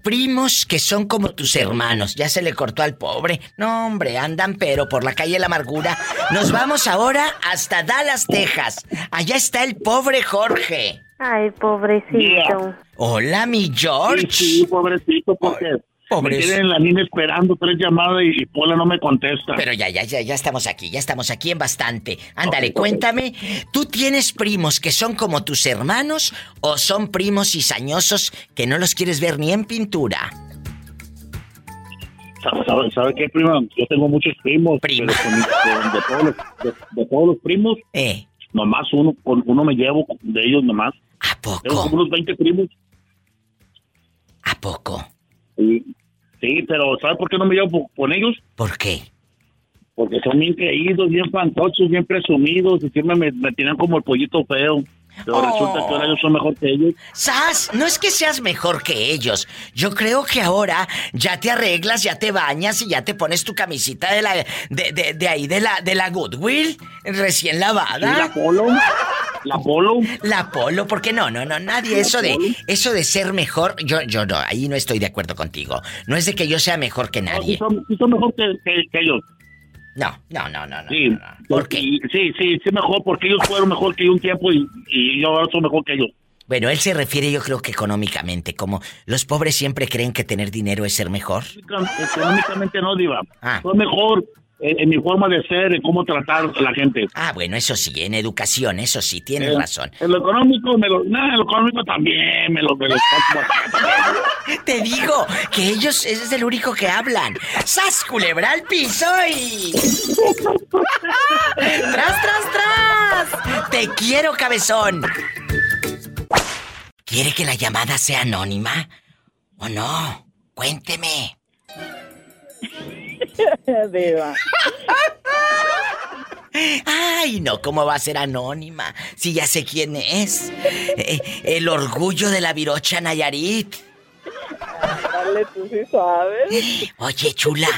Primos que son como tus hermanos. Ya se le cortó al pobre. No, hombre, andan pero por la calle de la amargura. Nos vamos ahora hasta Dallas, Texas. Allá está el pobre Jorge. Ay, pobrecito. Hola, mi George. Sí, sí, pobrecito, porque Pobres- me tienen en la línea esperando tres llamadas y, y Pola no me contesta. Pero ya, ya, ya, ya estamos aquí, ya estamos aquí en bastante. Ándale, cuéntame, ¿tú tienes primos que son como tus hermanos o son primos cizañosos que no los quieres ver ni en pintura? ¿Sabe, sabe, sabe qué, prima? Yo tengo muchos primos. pero con- con- de, todos los, de, de todos los primos, Eh. nomás uno, uno me llevo de ellos nomás. ¿A poco? Tengo como unos 20 primos. ¿A poco? Sí, sí, pero ¿sabe por qué no me llevo con ellos? ¿Por qué? Porque son bien creídos, bien fantoches, bien presumidos y siempre me, me tiran como el pollito feo. Pero Oh. resulta que ahora yo soy mejor que ellos. Sas, no es que seas mejor que ellos. Yo creo que ahora ya te arreglas, ya te bañas y ya te pones tu camisita de la de, de, de ahí de la de la Goodwill recién lavada. Sí, la Polo. La Polo. La Polo, porque no, no, no, nadie eso de eso de ser mejor, yo yo no, ahí no estoy de acuerdo contigo. No es de que yo sea mejor que No, sí nadie. son, sí son mejor que, que- que ellos. No, no, no, no, no. Sí, porque, sí, sí, sí, mejor, porque ellos fueron mejor que yo un tiempo y, y yo ahora soy mejor que ellos. Bueno, él se refiere yo creo que económicamente, como los pobres siempre creen que tener dinero es ser mejor. Económicamente no, Diva. Ah. Soy mejor en, en mi forma de ser, en cómo tratar a la gente. Ah, bueno, eso sí, en educación, eso sí, tienes Eh, razón. En lo económico, me lo, no, en lo económico también, me lo, me lo Te digo que ellos es el único que hablan. ¡Sas, culebra al piso y... ¡Tras, tras, tras! ¡Te quiero, cabezón! ¿Quiere que la llamada sea anónima? ¿O no? Cuénteme. Diva. Ay, no, ¿cómo va a ser anónima? Si ya sé quién es. Eh, el orgullo de la virocha Nayarit. Dale, tú sí sabes. Oye, chula,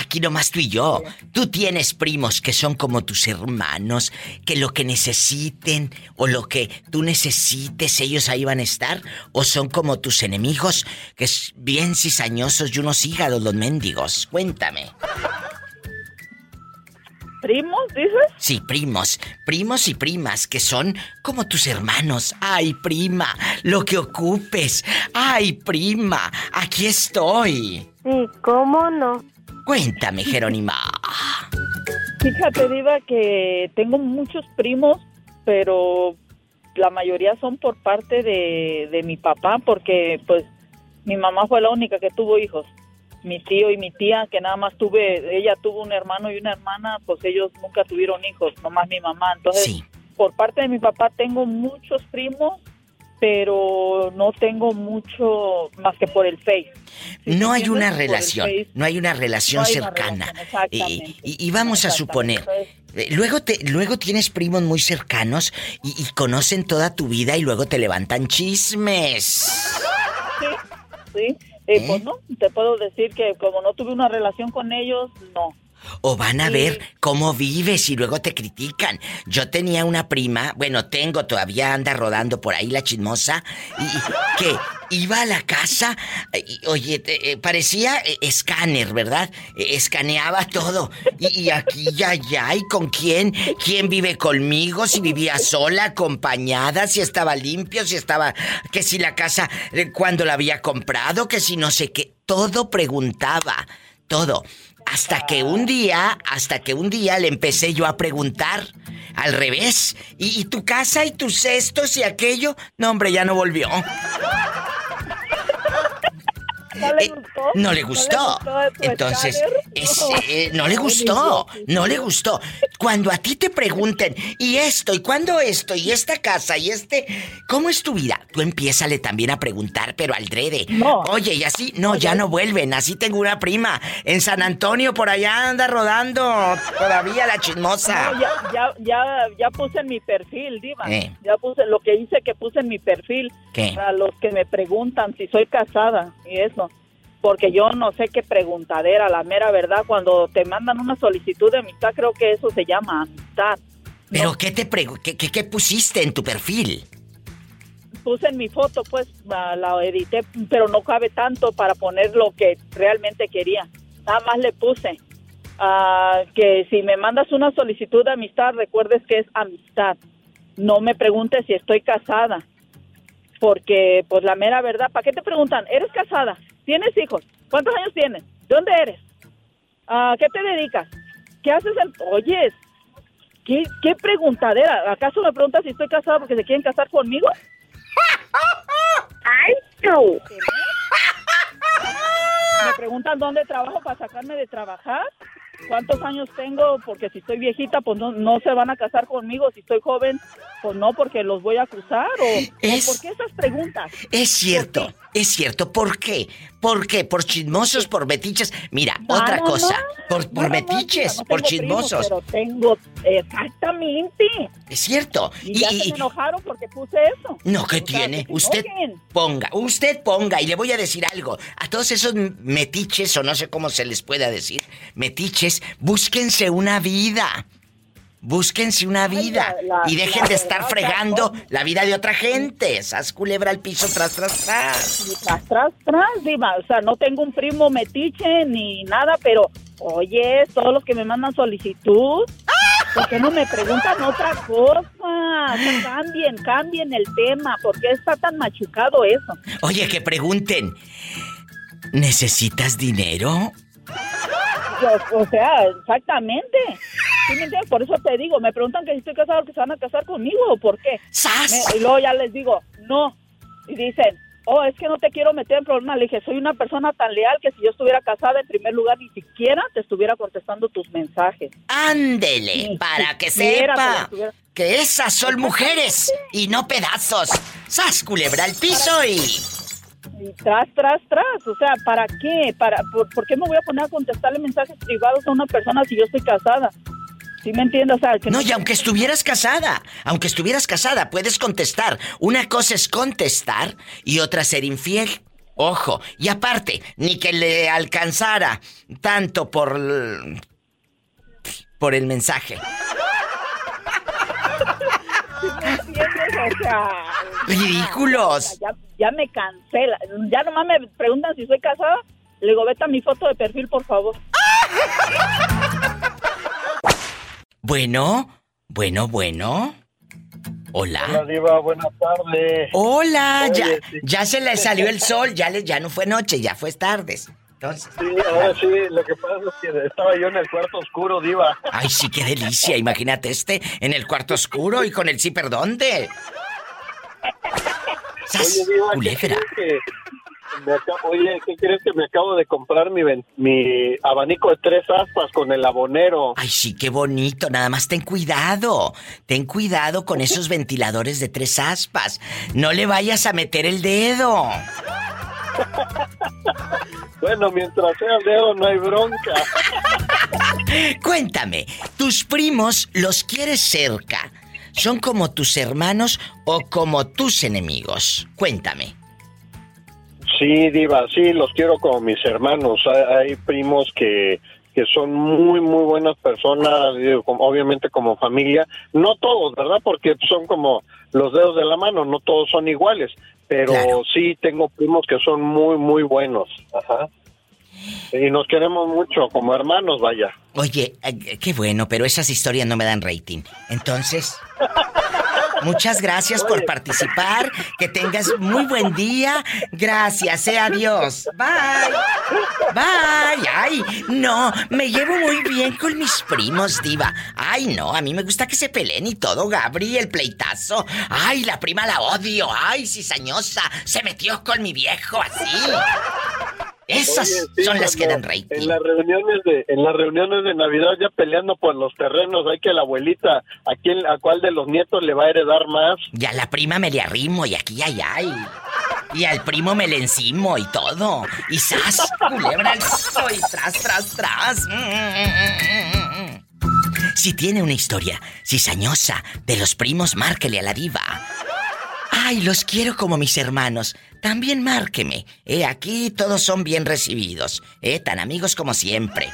aquí nomás tú y yo. Tú tienes primos que son como tus hermanos, que lo que necesiten o lo que tú necesites, ellos ahí van a estar. O son como tus enemigos, que es bien cizañosos y unos hígados los mendigos. Cuéntame. ¿Primos, dices? Sí, primos, primos y primas que son como tus hermanos. Ay, prima, lo que ocupes. Ay, prima, aquí estoy. Sí, ¿cómo no? Cuéntame, Jerónima. Fíjate, Diva, que tengo muchos primos, pero la mayoría son por parte de, de mi papá, porque pues mi mamá fue la única que tuvo hijos. mi tío y mi tía, que nada más tuve, ella tuvo un hermano y una hermana, pues ellos nunca tuvieron hijos, nomás mi mamá. Entonces, por parte de mi papá tengo muchos primos, pero no tengo mucho más que por el Face. no hay una relación, Face. no hay una relación No hay una cercana. relación. Eh, y, y vamos a suponer, eh, luego te, luego tienes primos muy cercanos y, y conocen toda tu vida y luego te levantan chismes. Sí, sí. Eh, Pues no, te puedo decir que como no tuve una relación con ellos, no. O van a ver cómo vives y luego te critican. Yo tenía una prima, bueno, tengo, todavía anda rodando por ahí la chismosa, y, que iba a la casa, y, oye, te- eh, parecía eh, escáner, ¿verdad? Eh, escaneaba todo. Y, y aquí y allá, ¿y con quién? ¿Quién vive conmigo? Si vivía sola, acompañada, si estaba limpio, si estaba... Que si la casa, eh, cuando la había comprado, que si no sé qué. Todo preguntaba, todo. Hasta que un día, hasta que un día le empecé yo a preguntar al revés. ¿Y, tu casa y tus cestos y aquello? No, hombre, ya no volvió. ¿No le Eh, gustó? No le gustó. Entonces, es, eh, no le gustó. No le gustó. Cuando a ti te pregunten, ¿y esto? ¿Y cuándo esto? ¿Y esta casa? ¿Y este? ¿Cómo es tu vida? Tú empiézale también a preguntar, pero al drede. Oye, y así, no, ya no vuelven. Así tengo una prima. En San Antonio, por allá anda rodando. Todavía la chismosa. No, ya, ya, ya, ya puse en mi perfil, Diva. Eh. Ya puse lo que hice que puse en mi perfil. ¿Qué? Para los que me preguntan si soy casada y eso. Porque yo no sé qué preguntadera, la mera verdad. Cuando te mandan una solicitud de amistad, creo que eso se llama amistad. ¿Pero qué te pregu qué, qué, qué pusiste en tu perfil? Puse en mi foto, pues la, edité, pero no cabe tanto para poner lo que realmente quería. Nada más le puse ah, que si me mandas una solicitud de amistad, recuerdes que es amistad. No me preguntes si estoy casada. Porque, pues la mera verdad, ¿para qué te preguntan? ¿Eres casada? ¿Tienes hijos? ¿Cuántos años tienes? ¿De dónde eres? ¿A qué te dedicas? ¿Qué haces? En... Oyes, ¿qué, ¿qué preguntadera? ¿Acaso me preguntas si estoy casada porque se quieren casar conmigo? ¡Ay, no! Me preguntan dónde trabajo para sacarme de trabajar. ¿Cuántos años tengo? Porque si estoy viejita, pues no, no se van a casar conmigo. Si estoy joven, pues no, porque los voy a acusar. ¿O, Es- ¿o por qué esas preguntas? Es cierto, es cierto. ¿Por qué? ¿Por qué? ¿Por chismosos, por metiches? Mira, No, otra no, cosa. no. Por, por metiches, por chismosos. pero tengo, exactamente. Es cierto. Y, ya se me enojaron porque puse eso. No, ¿qué O sea, tiene? que Usted ponga, usted ponga, y le voy a decir algo. A todos esos metiches, o no sé cómo se les pueda decir, metiches, búsquense una vida. Búsquense una vida. la- y dejen de estar verdad, fregando la vida de otra gente. Sas culebra al piso, tras, tras, tras. Y tras, tras, tras, diva. O sea, no tengo un primo metiche ni nada, pero, oye, todos los que me mandan solicitud, ¿por qué no me preguntan otra cosa? Cambien, cambien el tema. ¿Por qué está tan machucado eso? Oye, que pregunten. ¿Necesitas dinero? O, o sea, exactamente. ¿Sí me entiendes? Por eso te digo, me preguntan que si estoy casado, que se van a casar conmigo o por qué. Me- y luego ya les digo, no. Y dicen, oh, es que no te quiero meter en problemas. Le dije, soy una persona tan leal que si yo estuviera casada, en primer lugar, ni siquiera te estuviera contestando tus mensajes. Ándele, para que sepa estuviera- que esas son mujeres y no pedazos. Sas culebra al piso y... Y tras, tras, tras. O sea, ¿para qué? ¿Para, por, por qué me voy a poner a contestarle mensajes privados a una persona si yo estoy casada? ¿Sí me entiendes? O sea, que No, y aunque estuvieras casada, aunque estuvieras casada, puedes contestar. Una cosa es contestar y otra ser infiel. Ojo, y aparte, ni que le alcanzara tanto por por el mensaje. ¿Me entiendes? O sea... Ridículos. Ya, ya me cancela. Ya nomás me preguntan si soy casada. Le digo, vete a mi foto de perfil, por favor. Bueno, bueno, bueno. Hola, Hola. Diva, buenas tardes. Hola, Oye, ya, sí. ya se le salió el sol, ya le, ya no fue noche, ya fue tardes. Entonces, Sí, ahora sí, lo que pasa es que estaba yo en el cuarto oscuro, Diva. ay, sí, qué delicia. Imagínate este en el cuarto oscuro y con el zipper, ¿dónde? ¡Sas! Oye, Diva, ¿qué crees que me acabo- oye, ¿qué crees que me acabo de comprar mi, mi abanico de tres aspas con el abonero? Ay, sí, qué bonito. Nada más ten cuidado. Ten cuidado con esos ventiladores de tres aspas. No le vayas a meter el dedo. Bueno, mientras sea el dedo no hay bronca. Cuéntame, ¿tus primos los quieres cerca? ¿Son como tus hermanos o como tus enemigos? Cuéntame. Sí, Diva, sí, los quiero como mis hermanos. Hay, hay primos que, que son muy, muy buenas personas, como- obviamente como familia. No todos, ¿verdad? Porque son como los dedos de la mano, no todos son iguales. Pero sí tengo primos que son muy, muy buenos. Ajá. Y nos queremos mucho, como hermanos, vaya. Oye, qué bueno, pero esas historias no me dan rating. Entonces, muchas gracias por participar. Que tengas muy buen día. Gracias, eh, adiós. Bye. Bye. Ay, no, me llevo muy bien con mis primos, diva. Ay, no, a mí me gusta que se peleen y todo, Gabri, el pleitazo. Ay, la prima la odio. Ay, cizañosa, se metió con mi viejo así. Esas Oye, sí, son las que dan rating. En las reuniones de en las reuniones de Navidad ya peleando por los terrenos, hay que la abuelita a quién a cuál de los nietos le va a heredar más. Y a la prima me le arrimo y aquí y allá y... Y al primo me le encimo y todo. Y sas, culebra el piso y tras, tras, tras. Si tiene una historia cizañosa de los primos, márquele a la diva. Ay, los quiero como mis hermanos. También márqueme. Eh, aquí todos son bien recibidos. Eh, tan amigos como siempre.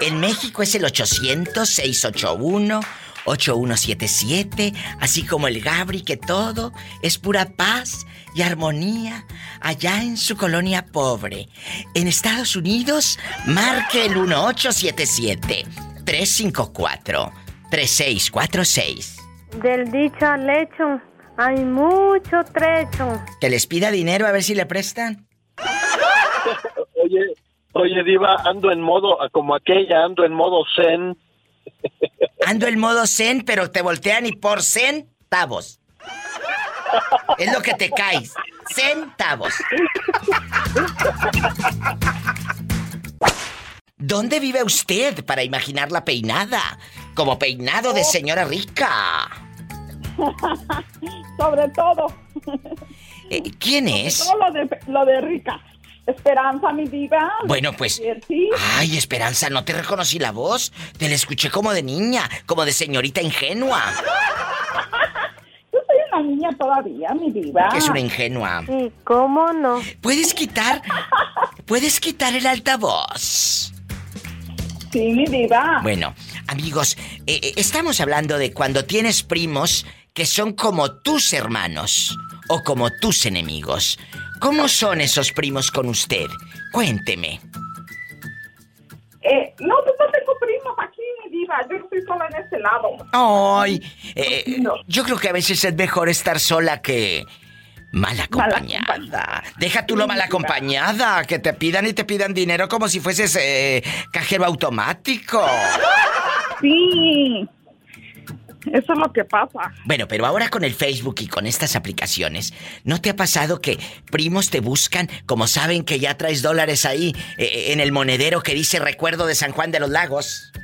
En México es el 800-681-8177. Así como el Gabri, que todo es pura paz y armonía allá en su colonia pobre. En Estados Unidos, marque el 1877-354-3646. Del dicho al hecho hay mucho trecho. Que les pida dinero a ver si le prestan. Oye, oye Diva, ando en modo como aquella, ando en modo zen. Ando en modo zen, pero te voltean y por centavos. Es lo que te caes. Centavos. ¿Dónde vive usted para imaginar la peinada? Como peinado de señora rica. Sobre todo. Eh, ¿Quién es? Todo lo de, lo de rica. Esperanza, mi diva. Bueno, pues. Sí. Ay, Esperanza, no te reconocí la voz. Te la escuché como de niña, como de señorita ingenua. Yo soy una niña todavía, mi diva. Que es una ingenua. Sí, ¿cómo no? ¿Puedes quitar? ¿Puedes quitar el altavoz? Sí, mi diva. Bueno, amigos, eh, eh, estamos hablando de cuando tienes primos que son como tus hermanos o como tus enemigos. ¿Cómo son esos primos con usted? Cuénteme. Eh, no, pues no tengo primos aquí, diva. Yo estoy sola en este lado. Ay, eh, yo creo que a veces es mejor estar sola que mal acompañada. Deja tú lo mal acompañada, que te pidan y te pidan dinero como si fueses eh, cajero automático. Sí. Eso es lo que pasa. Bueno, pero ahora con el Facebook y con estas aplicaciones, ¿no te ha pasado que primos te buscan como saben que ya traes dólares ahí eh, en el monedero que dice recuerdo de San Juan de los Lagos?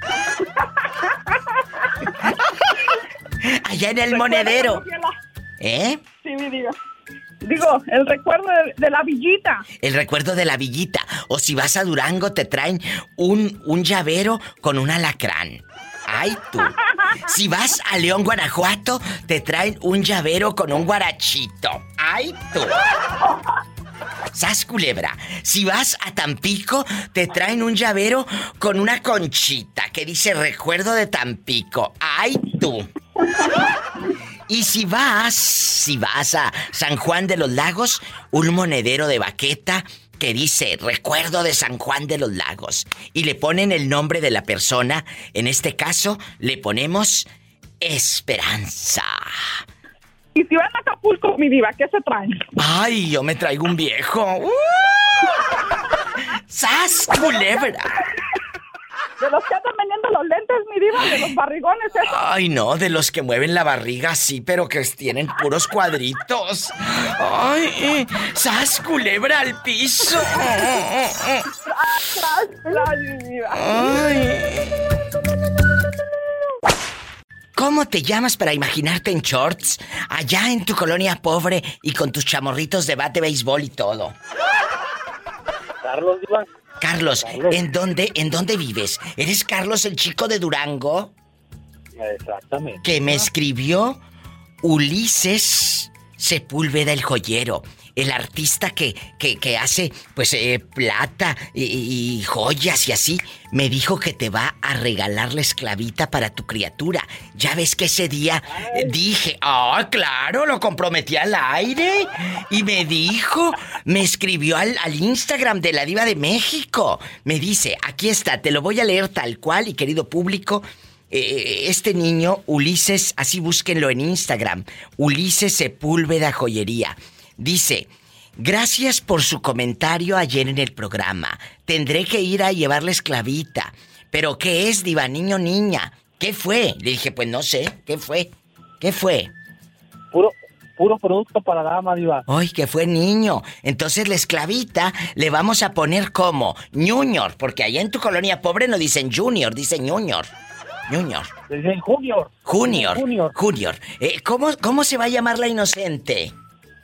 Allá en el monedero. ¿Eh? Sí, mi diva. Digo, el recuerdo de, de la villita. El recuerdo de la villita. O si vas a Durango te traen un, un llavero con un alacrán. Ay, tú. Si vas a León, Guanajuato, te traen un llavero con un guarachito. Ay, tú. Sas culebra. Si vas a Tampico, te traen un llavero con una conchita que dice recuerdo de Tampico. Ay, tú. Y si vas, si vas a San Juan de los Lagos, un monedero de baqueta que dice recuerdo de San Juan de los Lagos. Y le ponen el nombre de la persona. En este caso, le ponemos Esperanza. Y si van a Acapulco, mi diva, ¿qué se traen? Ay, yo me traigo un viejo. ¡Uh! ¡Sas, culebra! De los que andan vendiendo los lentes, mi diva, de los barrigones esos. Ay, no, de los que mueven la barriga, sí, pero que tienen puros cuadritos. Ay, eh, sas culebra al piso. Ay. ¿Cómo te llamas para imaginarte en shorts? Allá en tu colonia pobre y con tus chamorritos de bate, béisbol y todo. Carlos, Diva. Carlos, ¿en dónde, en dónde vives? ¿Eres Carlos el chico de Durango? Exactamente. Que me escribió Ulises Sepúlveda el joyero. El artista que, que, que hace, pues, eh, plata y, joyas y así, me dijo que te va a regalar la esclavita para tu criatura. Ya ves que ese día eh, dije, ah, claro, lo comprometí al aire. Y me dijo, me escribió al, al Instagram de la Diva de México. Me dice, aquí está, te lo voy a leer tal cual y querido público. eh, este niño, Ulises, así búsquenlo en Instagram, Ulises Sepúlveda Joyería. Dice, gracias por su comentario ayer en el programa. Tendré que ir a llevarle esclavita. ¿Pero qué es, diva, niño, niña? ¿Qué fue? Le dije, pues no sé, ¿qué fue? ¿Qué fue? Puro, puro producto para dama, Diva. Ay, que fue niño. Entonces la esclavita le vamos a poner como Junior, porque allá en tu colonia pobre no dicen Junior, dicen Junior. Junior. Dicen Junior. Junior. Junior. Junior. Eh, ¿cómo, ¿Cómo se va a llamar la inocente?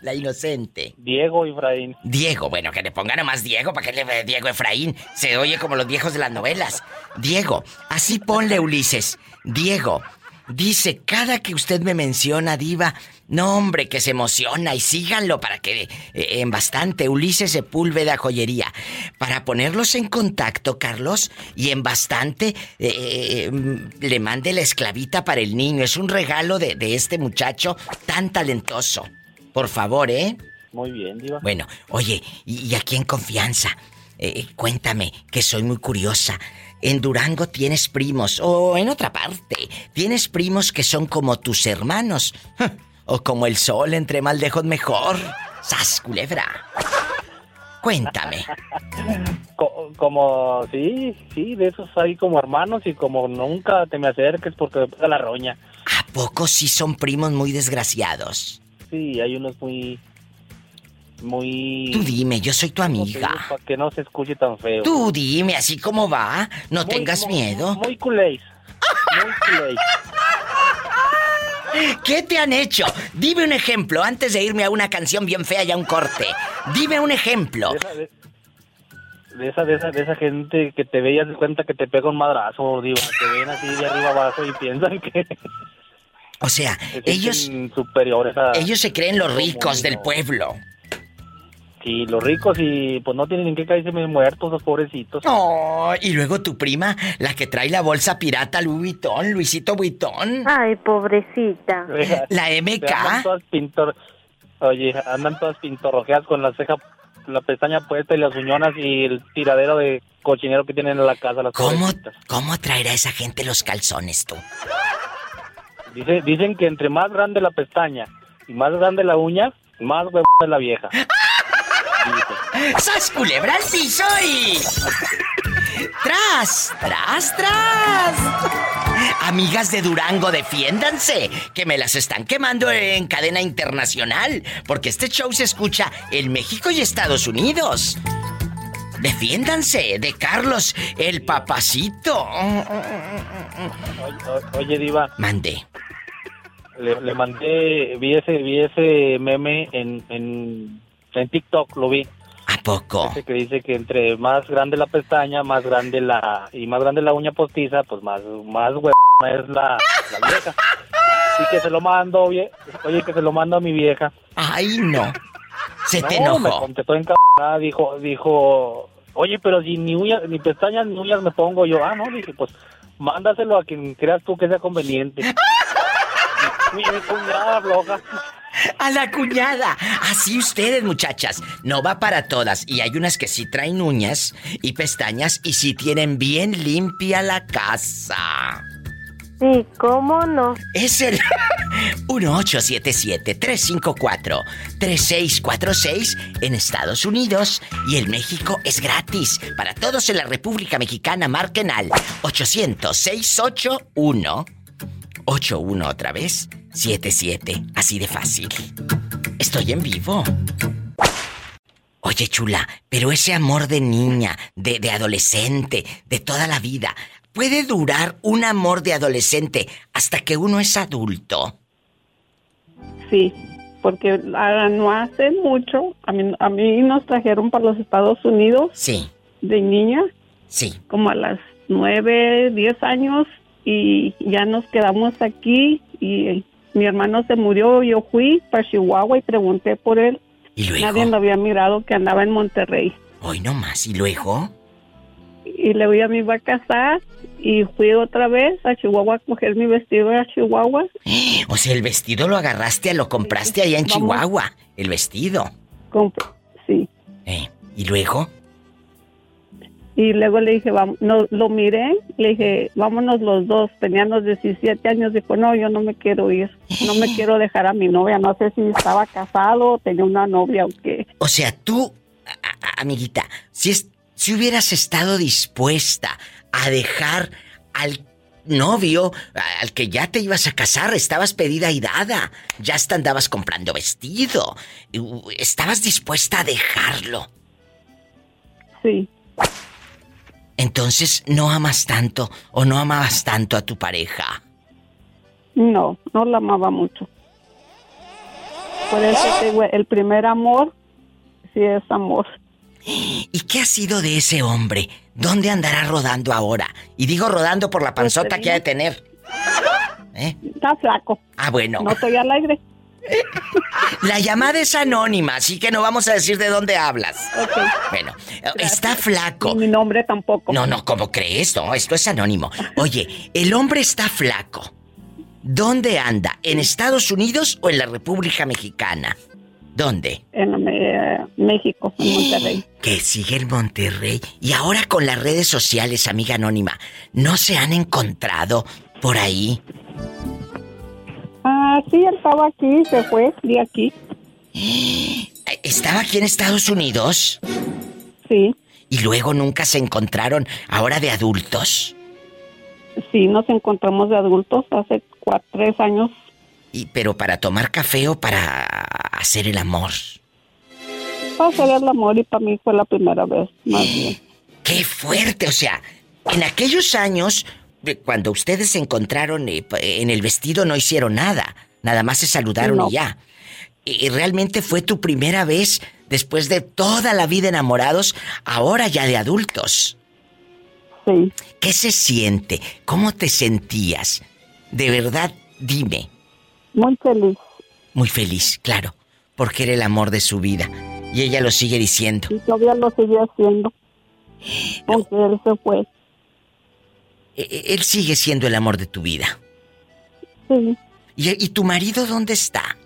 La inocente. Diego Efraín. Diego, bueno, que le pongan nomás Diego, ¿para que le Diego Efraín? Se oye como los viejos de las novelas. Diego, así ponle Ulises. Diego, dice, cada que usted me menciona, Diva, no hombre, que se emociona y síganlo para que eh, en bastante, Ulises Sepúlveda Joyería. Para ponerlos en contacto, Carlos, y en bastante, eh, mm, le mande la esclavita para el niño. Es un regalo de, de este muchacho tan talentoso. Por favor, ¿eh? Muy bien, Diva. Bueno, oye, y, y aquí en confianza, eh, cuéntame, que soy muy curiosa. En Durango tienes primos, o en otra parte, tienes primos que son como tus hermanos, o como el sol, entre más lejos mejor. ¡Sas, culebra! Cuéntame. Co- como, sí, sí, de esos hay como hermanos y como nunca te me acerques porque me pega la roña. ¿A poco sí son primos muy desgraciados? Sí, hay unos muy, muy... Tú dime, yo soy tu amiga. Para que no se escuche tan feo. Tú dime, así como va, no Muy- tengas muy- miedo. Muy culéis. Muy culéis. ¿Qué te han hecho? Dime un ejemplo antes de irme a una canción bien fea y a un corte. Dime un ejemplo. De esa, de esa, de esa gente que te ve y haz de cuenta que te pega un madrazo, digo, te ven así de arriba abajo y piensan que... O sea, se ellos superiores a... ellos se creen los ricos del pueblo. Sí, los ricos y pues no tienen en qué caerse muertos, los pobrecitos. Oh, y luego tu prima, la que trae la bolsa pirata Louis Vuitton, Luisito Vuitton. Ay, pobrecita. La MK. Andan todas pintor... Oye, andan todas pintorrojeadas con la ceja, la pestaña puesta y las uñonas y el tiradero de cochinero que tienen en la casa las ¿Cómo, pobrecitas. ¿Cómo traerá esa gente los calzones tú? Dice, dicen que entre más grande la pestaña y más grande la uña, más huevo es la vieja. ¡Sas culebra al piso y... ¡Tras! ¡Tras, tras! Amigas de Durango, defiéndanse, que me las están quemando en cadena internacional, porque este show se escucha en México y Estados Unidos. Defiéndanse de Carlos, el papacito. Oye, Diva. Mande. Le, le mandé, vi ese, vi ese meme en, en, en TikTok, lo vi. ¿A poco? Ese que dice que entre más grande la pestaña, más grande la, y más grande la uña postiza, pues más, más es la, la vieja. Y que se lo mando, oye, oye, que se lo mando a mi vieja. Ay, no. Se te No, me enojó. contestó encabrada, dijo, dijo, oye, pero si ni uñas, ni pestañas ni uñas me pongo yo. Ah, no, dije, pues, mándaselo a quien creas tú que sea conveniente. mi, mi cuñada floja. A la cuñada. Así ustedes, muchachas. No va para todas. Y hay unas que sí traen uñas y pestañas y sí tienen bien limpia la casa. Sí, ¿cómo no? Es el, 1877-354-3646 en Estados Unidos y en México es gratis. Para todos en la República Mexicana marquen al 800-681 81 otra vez 77. Así de fácil. Estoy en vivo. Oye, chula, pero ese amor de niña, de adolescente, de toda la vida, ¿puede durar un amor de adolescente hasta que uno es adulto? Sí, porque no hace mucho, a mí, a mí nos trajeron para los Estados Unidos. Sí. De niña. Sí. Como a las nueve, diez años y ya nos quedamos aquí y mi hermano se murió, yo fui para Chihuahua y pregunté por él. ¿Y luego? Nadie lo había mirado que andaba en Monterrey. Hoy no más, ¿y luego? Y le voy a me iba a casar y fui otra vez a Chihuahua a coger mi vestido a Chihuahua. O sea, el vestido lo agarraste, lo compraste allá en Vamos. Chihuahua. El vestido. Sí. Eh, ¿Y luego? Y luego le dije, vamos, no, lo miré, le dije, vámonos los dos. Teníamos 17 años, dijo, no, yo no me quiero ir, no me quiero dejar a mi novia. No sé si estaba casado o tenía una novia o qué. O sea, tú, a- a- amiguita, si, es, si hubieras estado dispuesta a dejar al novio al que ya te ibas a casar, estabas pedida y dada, ya hasta andabas comprando vestido, estabas dispuesta a dejarlo. Sí. Entonces, ¿no amas tanto o no amabas tanto a tu pareja? No, no la amaba mucho. Por eso el primer amor sí es amor. ¿Y qué ha sido de ese hombre? ¿Dónde andará rodando ahora? Y digo rodando por la panzota que ha de tener. ¿Eh? Está flaco. Ah, bueno. No estoy al aire. La llamada es anónima, así que no vamos a decir de dónde hablas. Bueno, está flaco. mi nombre tampoco. No, no, ¿cómo crees? No, esto es anónimo. Oye, el hombre está flaco. ¿Dónde anda? ¿En Estados Unidos o en la República Mexicana? ¿Dónde? En eh, México, en Monterrey. Que sigue en Monterrey. Y ahora con las redes sociales, amiga anónima, ¿no se han encontrado por ahí? Ah, sí, él estaba aquí, se fue de aquí. ¿Estaba aquí en Estados Unidos? Sí. ¿Y luego nunca se encontraron ahora de adultos? Sí, nos encontramos de adultos hace cuatro, tres años. Y, pero para tomar café o para hacer el amor. Para hacer el amor y para mí fue la primera vez, más bien. ¡Qué fuerte! O sea, en aquellos años, cuando ustedes se encontraron eh, en el vestido, no hicieron nada. Nada más se saludaron No. y ya. Y realmente fue tu primera vez, después de toda la vida enamorados, ahora ya de adultos. Sí. ¿Qué se siente? ¿Cómo te sentías? De verdad, dime. Muy feliz. Muy feliz, claro, porque era el amor de su vida. Y ella lo sigue diciendo. Y todavía lo sigue haciendo. Aunque él se fue. E- e- Él sigue siendo el amor de tu vida. Sí. ¿Y, y tu marido dónde está?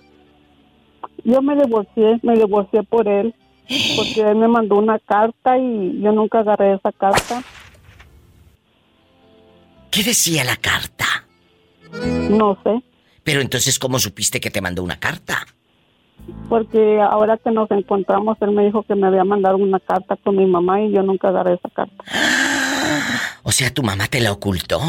Yo me divorcié, me divorcié por él. Porque él me mandó una carta y yo nunca agarré esa carta. ¿Qué decía la carta? No sé. Pero entonces, ¿cómo supiste que te mandó una carta? Porque ahora que nos encontramos, él me dijo que me había mandado una carta con mi mamá y yo nunca agarré esa carta. O sea, tu mamá te la ocultó.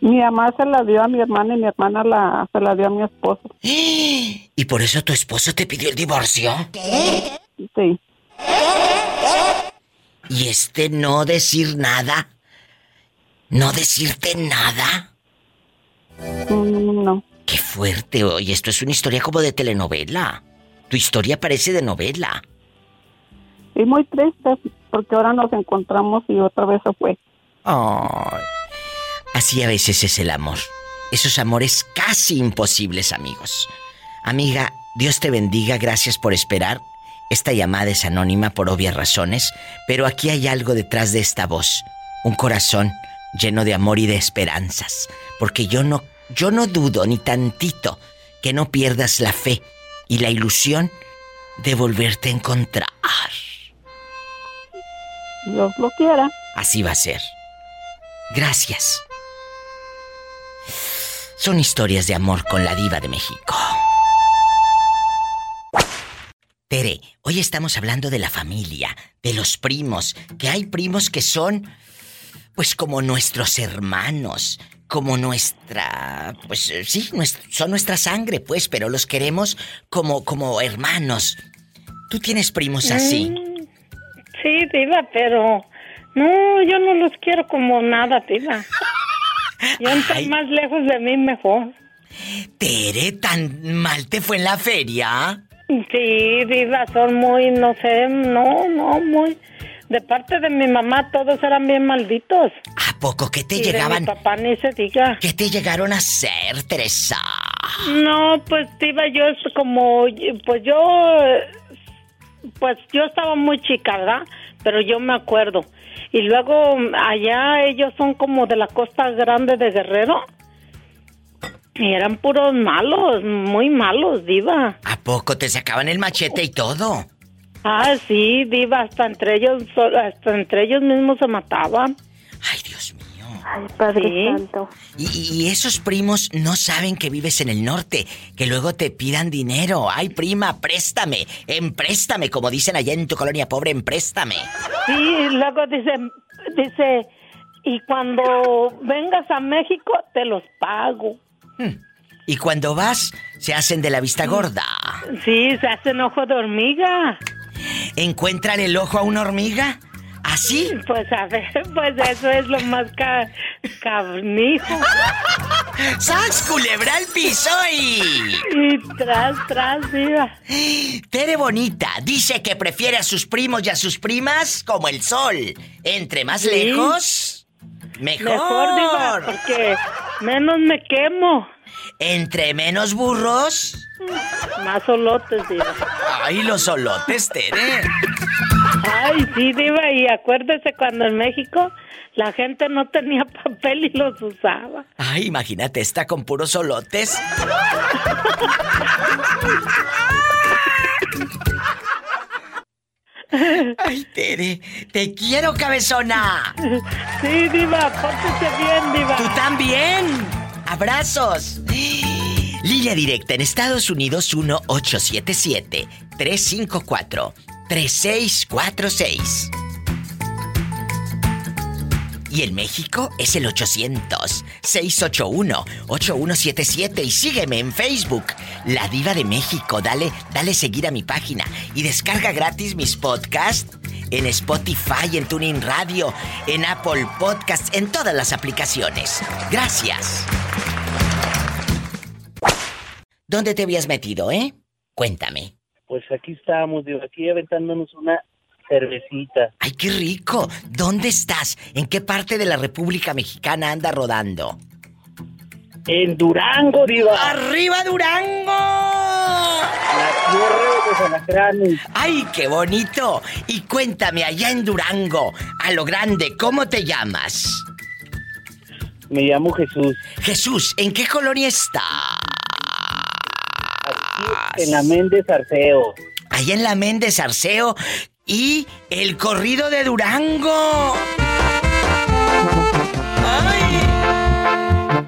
Mi mamá se la dio a mi hermana y mi hermana la, se la dio a mi esposo. ¿Y por eso tu esposo te pidió el divorcio? Sí. ¿Y este no decir nada? ¿No decirte nada? Mm, no. Qué fuerte, oye, esto es una historia como de telenovela. Tu historia parece de novela. Y muy triste porque ahora nos encontramos y otra vez se fue. Ay. Así a veces es el amor. Esos amores casi imposibles, amigos. Amiga, Dios te bendiga, gracias por esperar. Esta llamada es anónima por obvias razones, pero aquí hay algo detrás de esta voz. Un corazón lleno de amor y de esperanzas. Porque yo no, yo no dudo ni tantito que no pierdas la fe y la ilusión de volverte a encontrar. Dios lo quiera. Así va a ser. Gracias. son historias de amor con la diva de México. Tere, hoy estamos hablando de la familia, de los primos, que hay primos que son, pues como nuestros hermanos, como nuestra, pues eh, sí, son nuestra sangre, pues, pero los queremos como, como hermanos. ¿Tú tienes primos así? Mm, sí, diva, pero no, yo no los quiero como nada, diva. Yo entre más lejos de mí mejor. Tere, ¿tan mal te fue en la feria? Sí, diva, son muy, no sé, no, no, muy... De parte de mi mamá todos eran bien malditos. ¿A poco que te Y de llegaban? mi papá ni se diga. ¿Qué te llegaron a hacer, Teresa? No, pues diva, yo es como, pues yo, pues yo estaba muy chica, ¿verdad? Pero yo me acuerdo. Y luego allá ellos son como de la costa grande de Guerrero. Y eran puros malos, muy malos, diva. ¿A poco te sacaban el machete y todo? Ah, sí, diva, hasta entre ellos, hasta entre ellos mismos se mataban. Ay, Dios mío. Ay, Padre Santo. Y, y esos primos no saben que vives en el norte, que luego te pidan dinero. Ay, prima, préstame, empréstame, como dicen allá en tu colonia pobre, empréstame. Sí, y luego dice, dice, y cuando vengas a México te los pago. Y cuando vas, se hacen de la vista gorda. Sí, se hacen ojo de hormiga. ¿Encuentran el ojo a una hormiga? ¿Así? Pues a ver, pues eso es lo más ca carnijo. ¡Sas, culebra al piso y... Y tras, tras, viva. Tere Bonita dice que prefiere a sus primos y a sus primas como el sol. Entre más Sí. lejos, mejor. Mejor, diva, porque menos me quemo. Entre menos burros. Más solotes, diva. Ay, los solotes, Tere. Ay, sí, diva, y acuérdese cuando en México la gente no tenía papel y los usaba. Ay, imagínate, está con puros solotes. Ay, Tere, te quiero, cabezona. Sí, diva, pórtese bien, diva. Tú también. Abrazos. Línea directa en Estados Unidos 1877-354-3646. Y en México es el 800-681-8177. Y sígueme en Facebook, La Diva de México. Dale, dale seguir a mi página. Y descarga gratis mis podcasts en Spotify, en Tuning Radio, en Apple Podcasts, en todas las aplicaciones. Gracias. ¿Dónde te habías metido, eh? Cuéntame. Pues aquí estamos, digo, aquí aventándonos una cervecita. ¡Ay, qué rico! ¿Dónde estás? ¿En qué parte de la República Mexicana anda rodando? En Durango, diva. ¡Arriba Durango! La tierra de los alacranes. ¡Ay, qué bonito! Y cuéntame, allá en Durango, a lo grande, ¿cómo te llamas? Me llamo Jesús. Jesús, ¿en qué colonia está? En la Méndez Arceo. Allá en la Méndez Arceo y el corrido de Durango.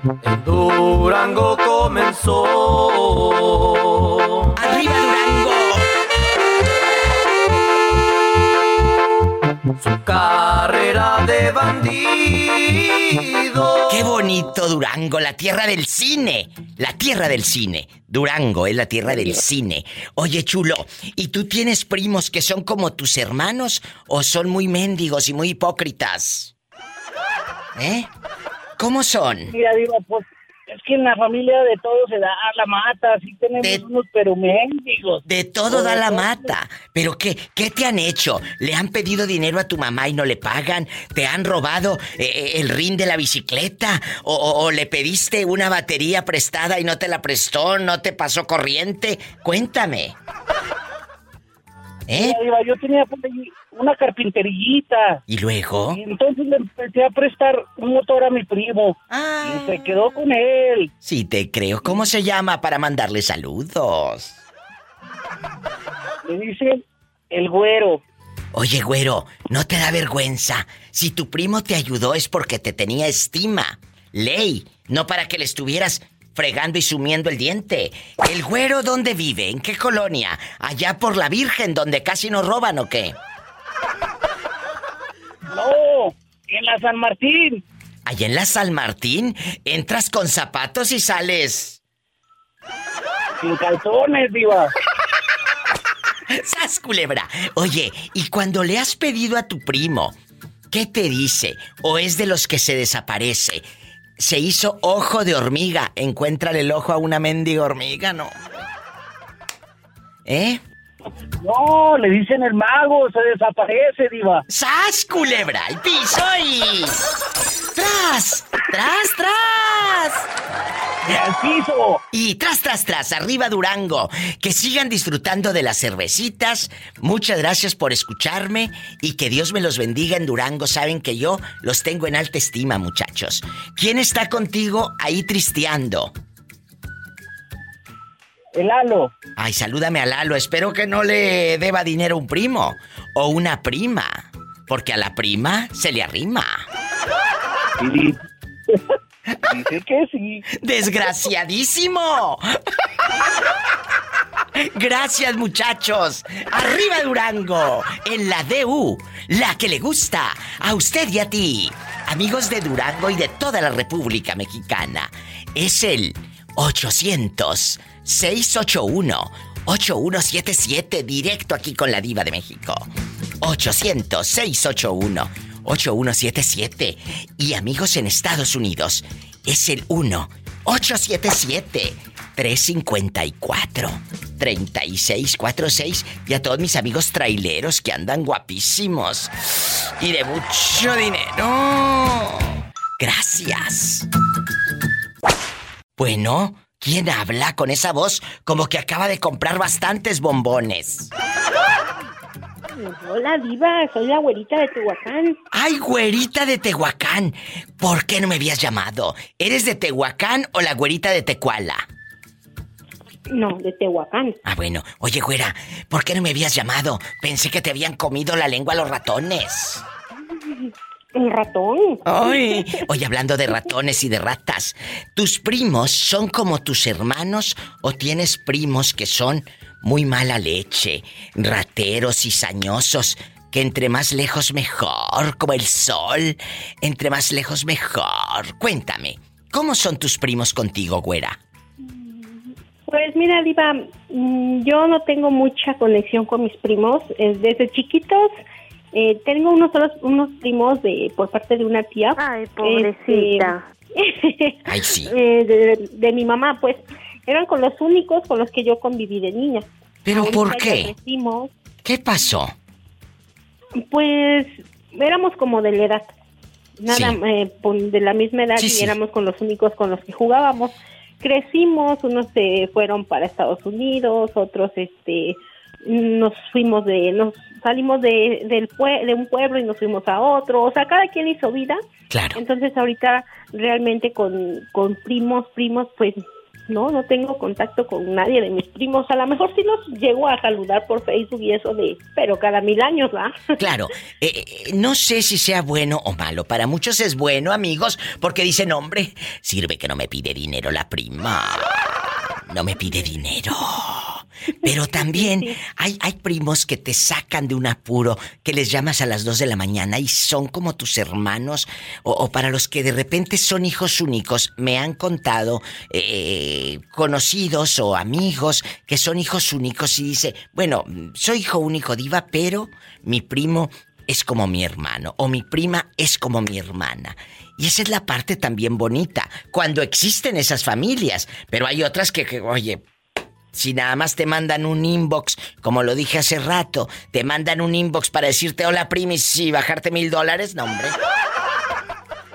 En Durango comenzó. ¡Arriba Durango! Su carrera de bandido. ¡Qué bonito Durango! La tierra del cine. La tierra del cine. Durango es la tierra del cine. Oye, chulo, ¿y tú tienes primos que son como tus hermanos o son muy mendigos y muy hipócritas? ¿Eh? ¿Cómo son? Mira, diva, pues es que en la familia de todos se da la mata, así tenemos unos pero mendigos. De todo da la mata. ¿Pero qué? ¿Qué te han hecho? ¿Le han pedido dinero a tu mamá y no le pagan? ¿Te han robado eh, el rin de la bicicleta? ¿O, o- o le pediste una batería prestada y no te la prestó? ¿No te pasó corriente? Cuéntame. ¿Eh? Mira, yo tenía una carpinterillita. ¿Y luego? Y entonces le empecé a prestar un motor a mi primo. Ah. Y se quedó con él. Sí, te creo. ¿Cómo se llama para mandarle saludos? Le dicen el güero. Oye, güero, ¿no te da vergüenza? Si tu primo te ayudó es porque te tenía estima. Ley, no para que le estuvieras fregando y sumiendo el diente. ¿El güero dónde vive? ¿En qué colonia? ¿Allá por la Virgen, donde casi nos roban o qué? No, en la San Martín. Allá en la San Martín, entras con zapatos y sales. Sin calzones, diva. ¡Sas, culebra! Oye, ¿y cuando le has pedido a tu primo, qué te dice? ¿O es de los que se desaparece? Se hizo ojo de hormiga. Encuéntrale el ojo a una mendiga hormiga, ¿no? ¿Eh? No, le dicen el mago, se desaparece, diva. ¡Sas, culebra! ¡Al piso y... ¡Tras! ¡Tras, tras! ¡Y al piso! Y tras, tras, tras, arriba Durango. Que sigan disfrutando de las cervecitas. Muchas gracias por escucharme y que Dios me los bendiga en Durango. Saben que yo los tengo en alta estima, muchachos. ¿Quién está contigo ahí tristeando? El halo. Ay, salúdame a Lalo. Espero que no le deba dinero a un primo o una prima. Porque a la prima se le arrima. Dice que sí. ¡Desgraciadísimo! Gracias, muchachos. Arriba Durango, en la DU, la que le gusta a usted y a ti. Amigos de Durango y de toda la República Mexicana, es el 800 681 8177 directo aquí con la diva de México. 800 681 8177 y amigos en Estados Unidos es el 1 877 354 3646 y a todos mis amigos traileros que andan guapísimos y de mucho dinero. Gracias. Bueno, ¿quién habla con esa voz como que acaba de comprar bastantes bombones? Hola, Diva, soy la güerita de Tehuacán. ¡Ay, güerita de Tehuacán! ¿Por qué no me habías llamado? ¿Eres de Tehuacán o la güerita de Tecuala? No, de Tehuacán. Ah, bueno. Oye, güera, ¿por qué no me habías llamado? Pensé que te habían comido la lengua los ratones. ¿Un ratón? Ay, oye, hablando de ratones y de ratas, ¿tus primos son como tus hermanos o tienes primos que son muy mala leche, rateros y sañosos, que entre más lejos mejor, como el sol, entre más lejos mejor? Cuéntame, ¿cómo son tus primos contigo, güera? Pues mira, Diva, mm, yo no tengo mucha conexión con mis primos. Desde chiquitos eh, tengo unos solos, unos primos de por parte de una tía. Ay, pobrecita. Este, Ay, sí. eh, de, de mi mamá, pues eran con los únicos con los que yo conviví de niña. ¿Pero Ahorita por qué? crecimos, ¿Qué pasó? pues éramos como de la edad. Nada, Sí. eh, de la misma edad Sí, y sí. éramos con los únicos con los que jugábamos. Crecimos, unos se fueron para Estados Unidos, otros este nos fuimos de nos salimos de del pue- de un pueblo y nos fuimos a otro, o sea, cada quien hizo vida. Claro. Entonces ahorita realmente con con primos, primos pues no, no tengo contacto con nadie de mis primos. A lo mejor sí los llego a saludar por Facebook y eso de, pero cada mil años, ¿va? Claro, eh, eh, no sé si sea bueno o malo. Para muchos es bueno, amigos, porque dicen, hombre, sirve que no me pide dinero la prima. No me pide dinero. Pero también hay, hay primos que te sacan de un apuro, que les llamas a las 2 de la mañana y son como tus hermanos, o, o para los que de repente son hijos únicos, me han contado eh, conocidos o amigos que son hijos únicos y dice, bueno, soy hijo único diva, pero mi primo es como mi hermano o mi prima es como mi hermana. Y esa es la parte también bonita, cuando existen esas familias, pero hay otras que, que, oye, si nada más te mandan un inbox, como lo dije hace rato, te mandan un inbox para decirte hola primis y bajarte mil dólares, no hombre.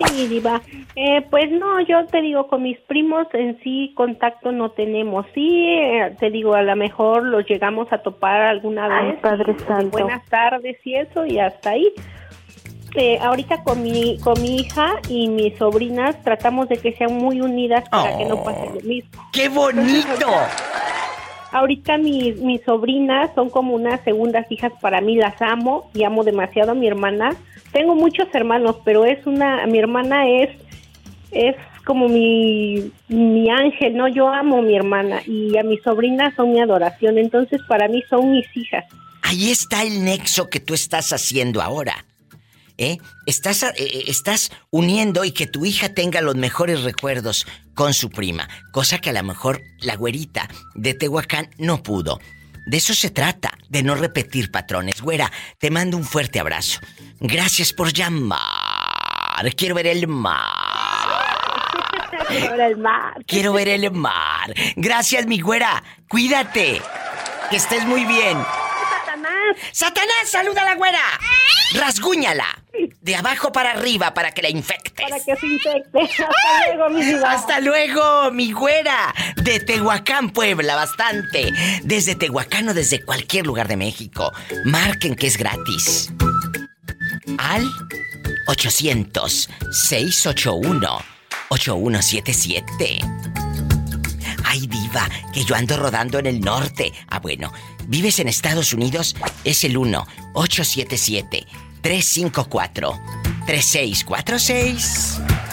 Sí, Diva. Eh, pues no, yo te digo, con mis primos en sí contacto no tenemos. Sí, eh, te digo, a lo mejor los llegamos a topar alguna Ay, vez. Padre y Santo. Buenas tardes y eso, y hasta ahí. Eh, ahorita con mi, con mi hija y mis sobrinas tratamos de que sean muy unidas para que no pase lo mismo. ¡Qué bonito! Ahorita mis, mis sobrinas son como unas segundas hijas para mí, las amo y amo demasiado a mi hermana. Tengo muchos hermanos, pero es una, mi hermana es, es como mi, mi ángel, ¿no? Yo amo a mi hermana y a mis sobrinas son mi adoración, entonces para mí son mis hijas. Ahí está el nexo que tú estás haciendo ahora. ¿Eh? Estás, eh, eh, estás uniendo y que tu hija tenga los mejores recuerdos con su prima, cosa que a lo mejor la güerita de Tehuacán no pudo. De eso se trata, de no repetir patrones. Güera, te mando un fuerte abrazo. Gracias por llamar. Quiero ver el mar. Quiero ver el mar. Quiero ver el mar. Gracias, mi güera. Cuídate. Que estés muy bien. Satanás. Saluda a la güera. Rasguñala. De abajo para arriba para que la infectes. Para que se infecte. Hasta luego, mi vida. Hasta luego, mi güera. De Tehuacán, Puebla, bastante. Desde Tehuacán o desde cualquier lugar de México. Marquen que es gratis. Al 800-681-8177. Ay, diva, que yo ando rodando en el norte. Ah, bueno. ¿Vives en Estados Unidos? Es el 1-877-354-3646.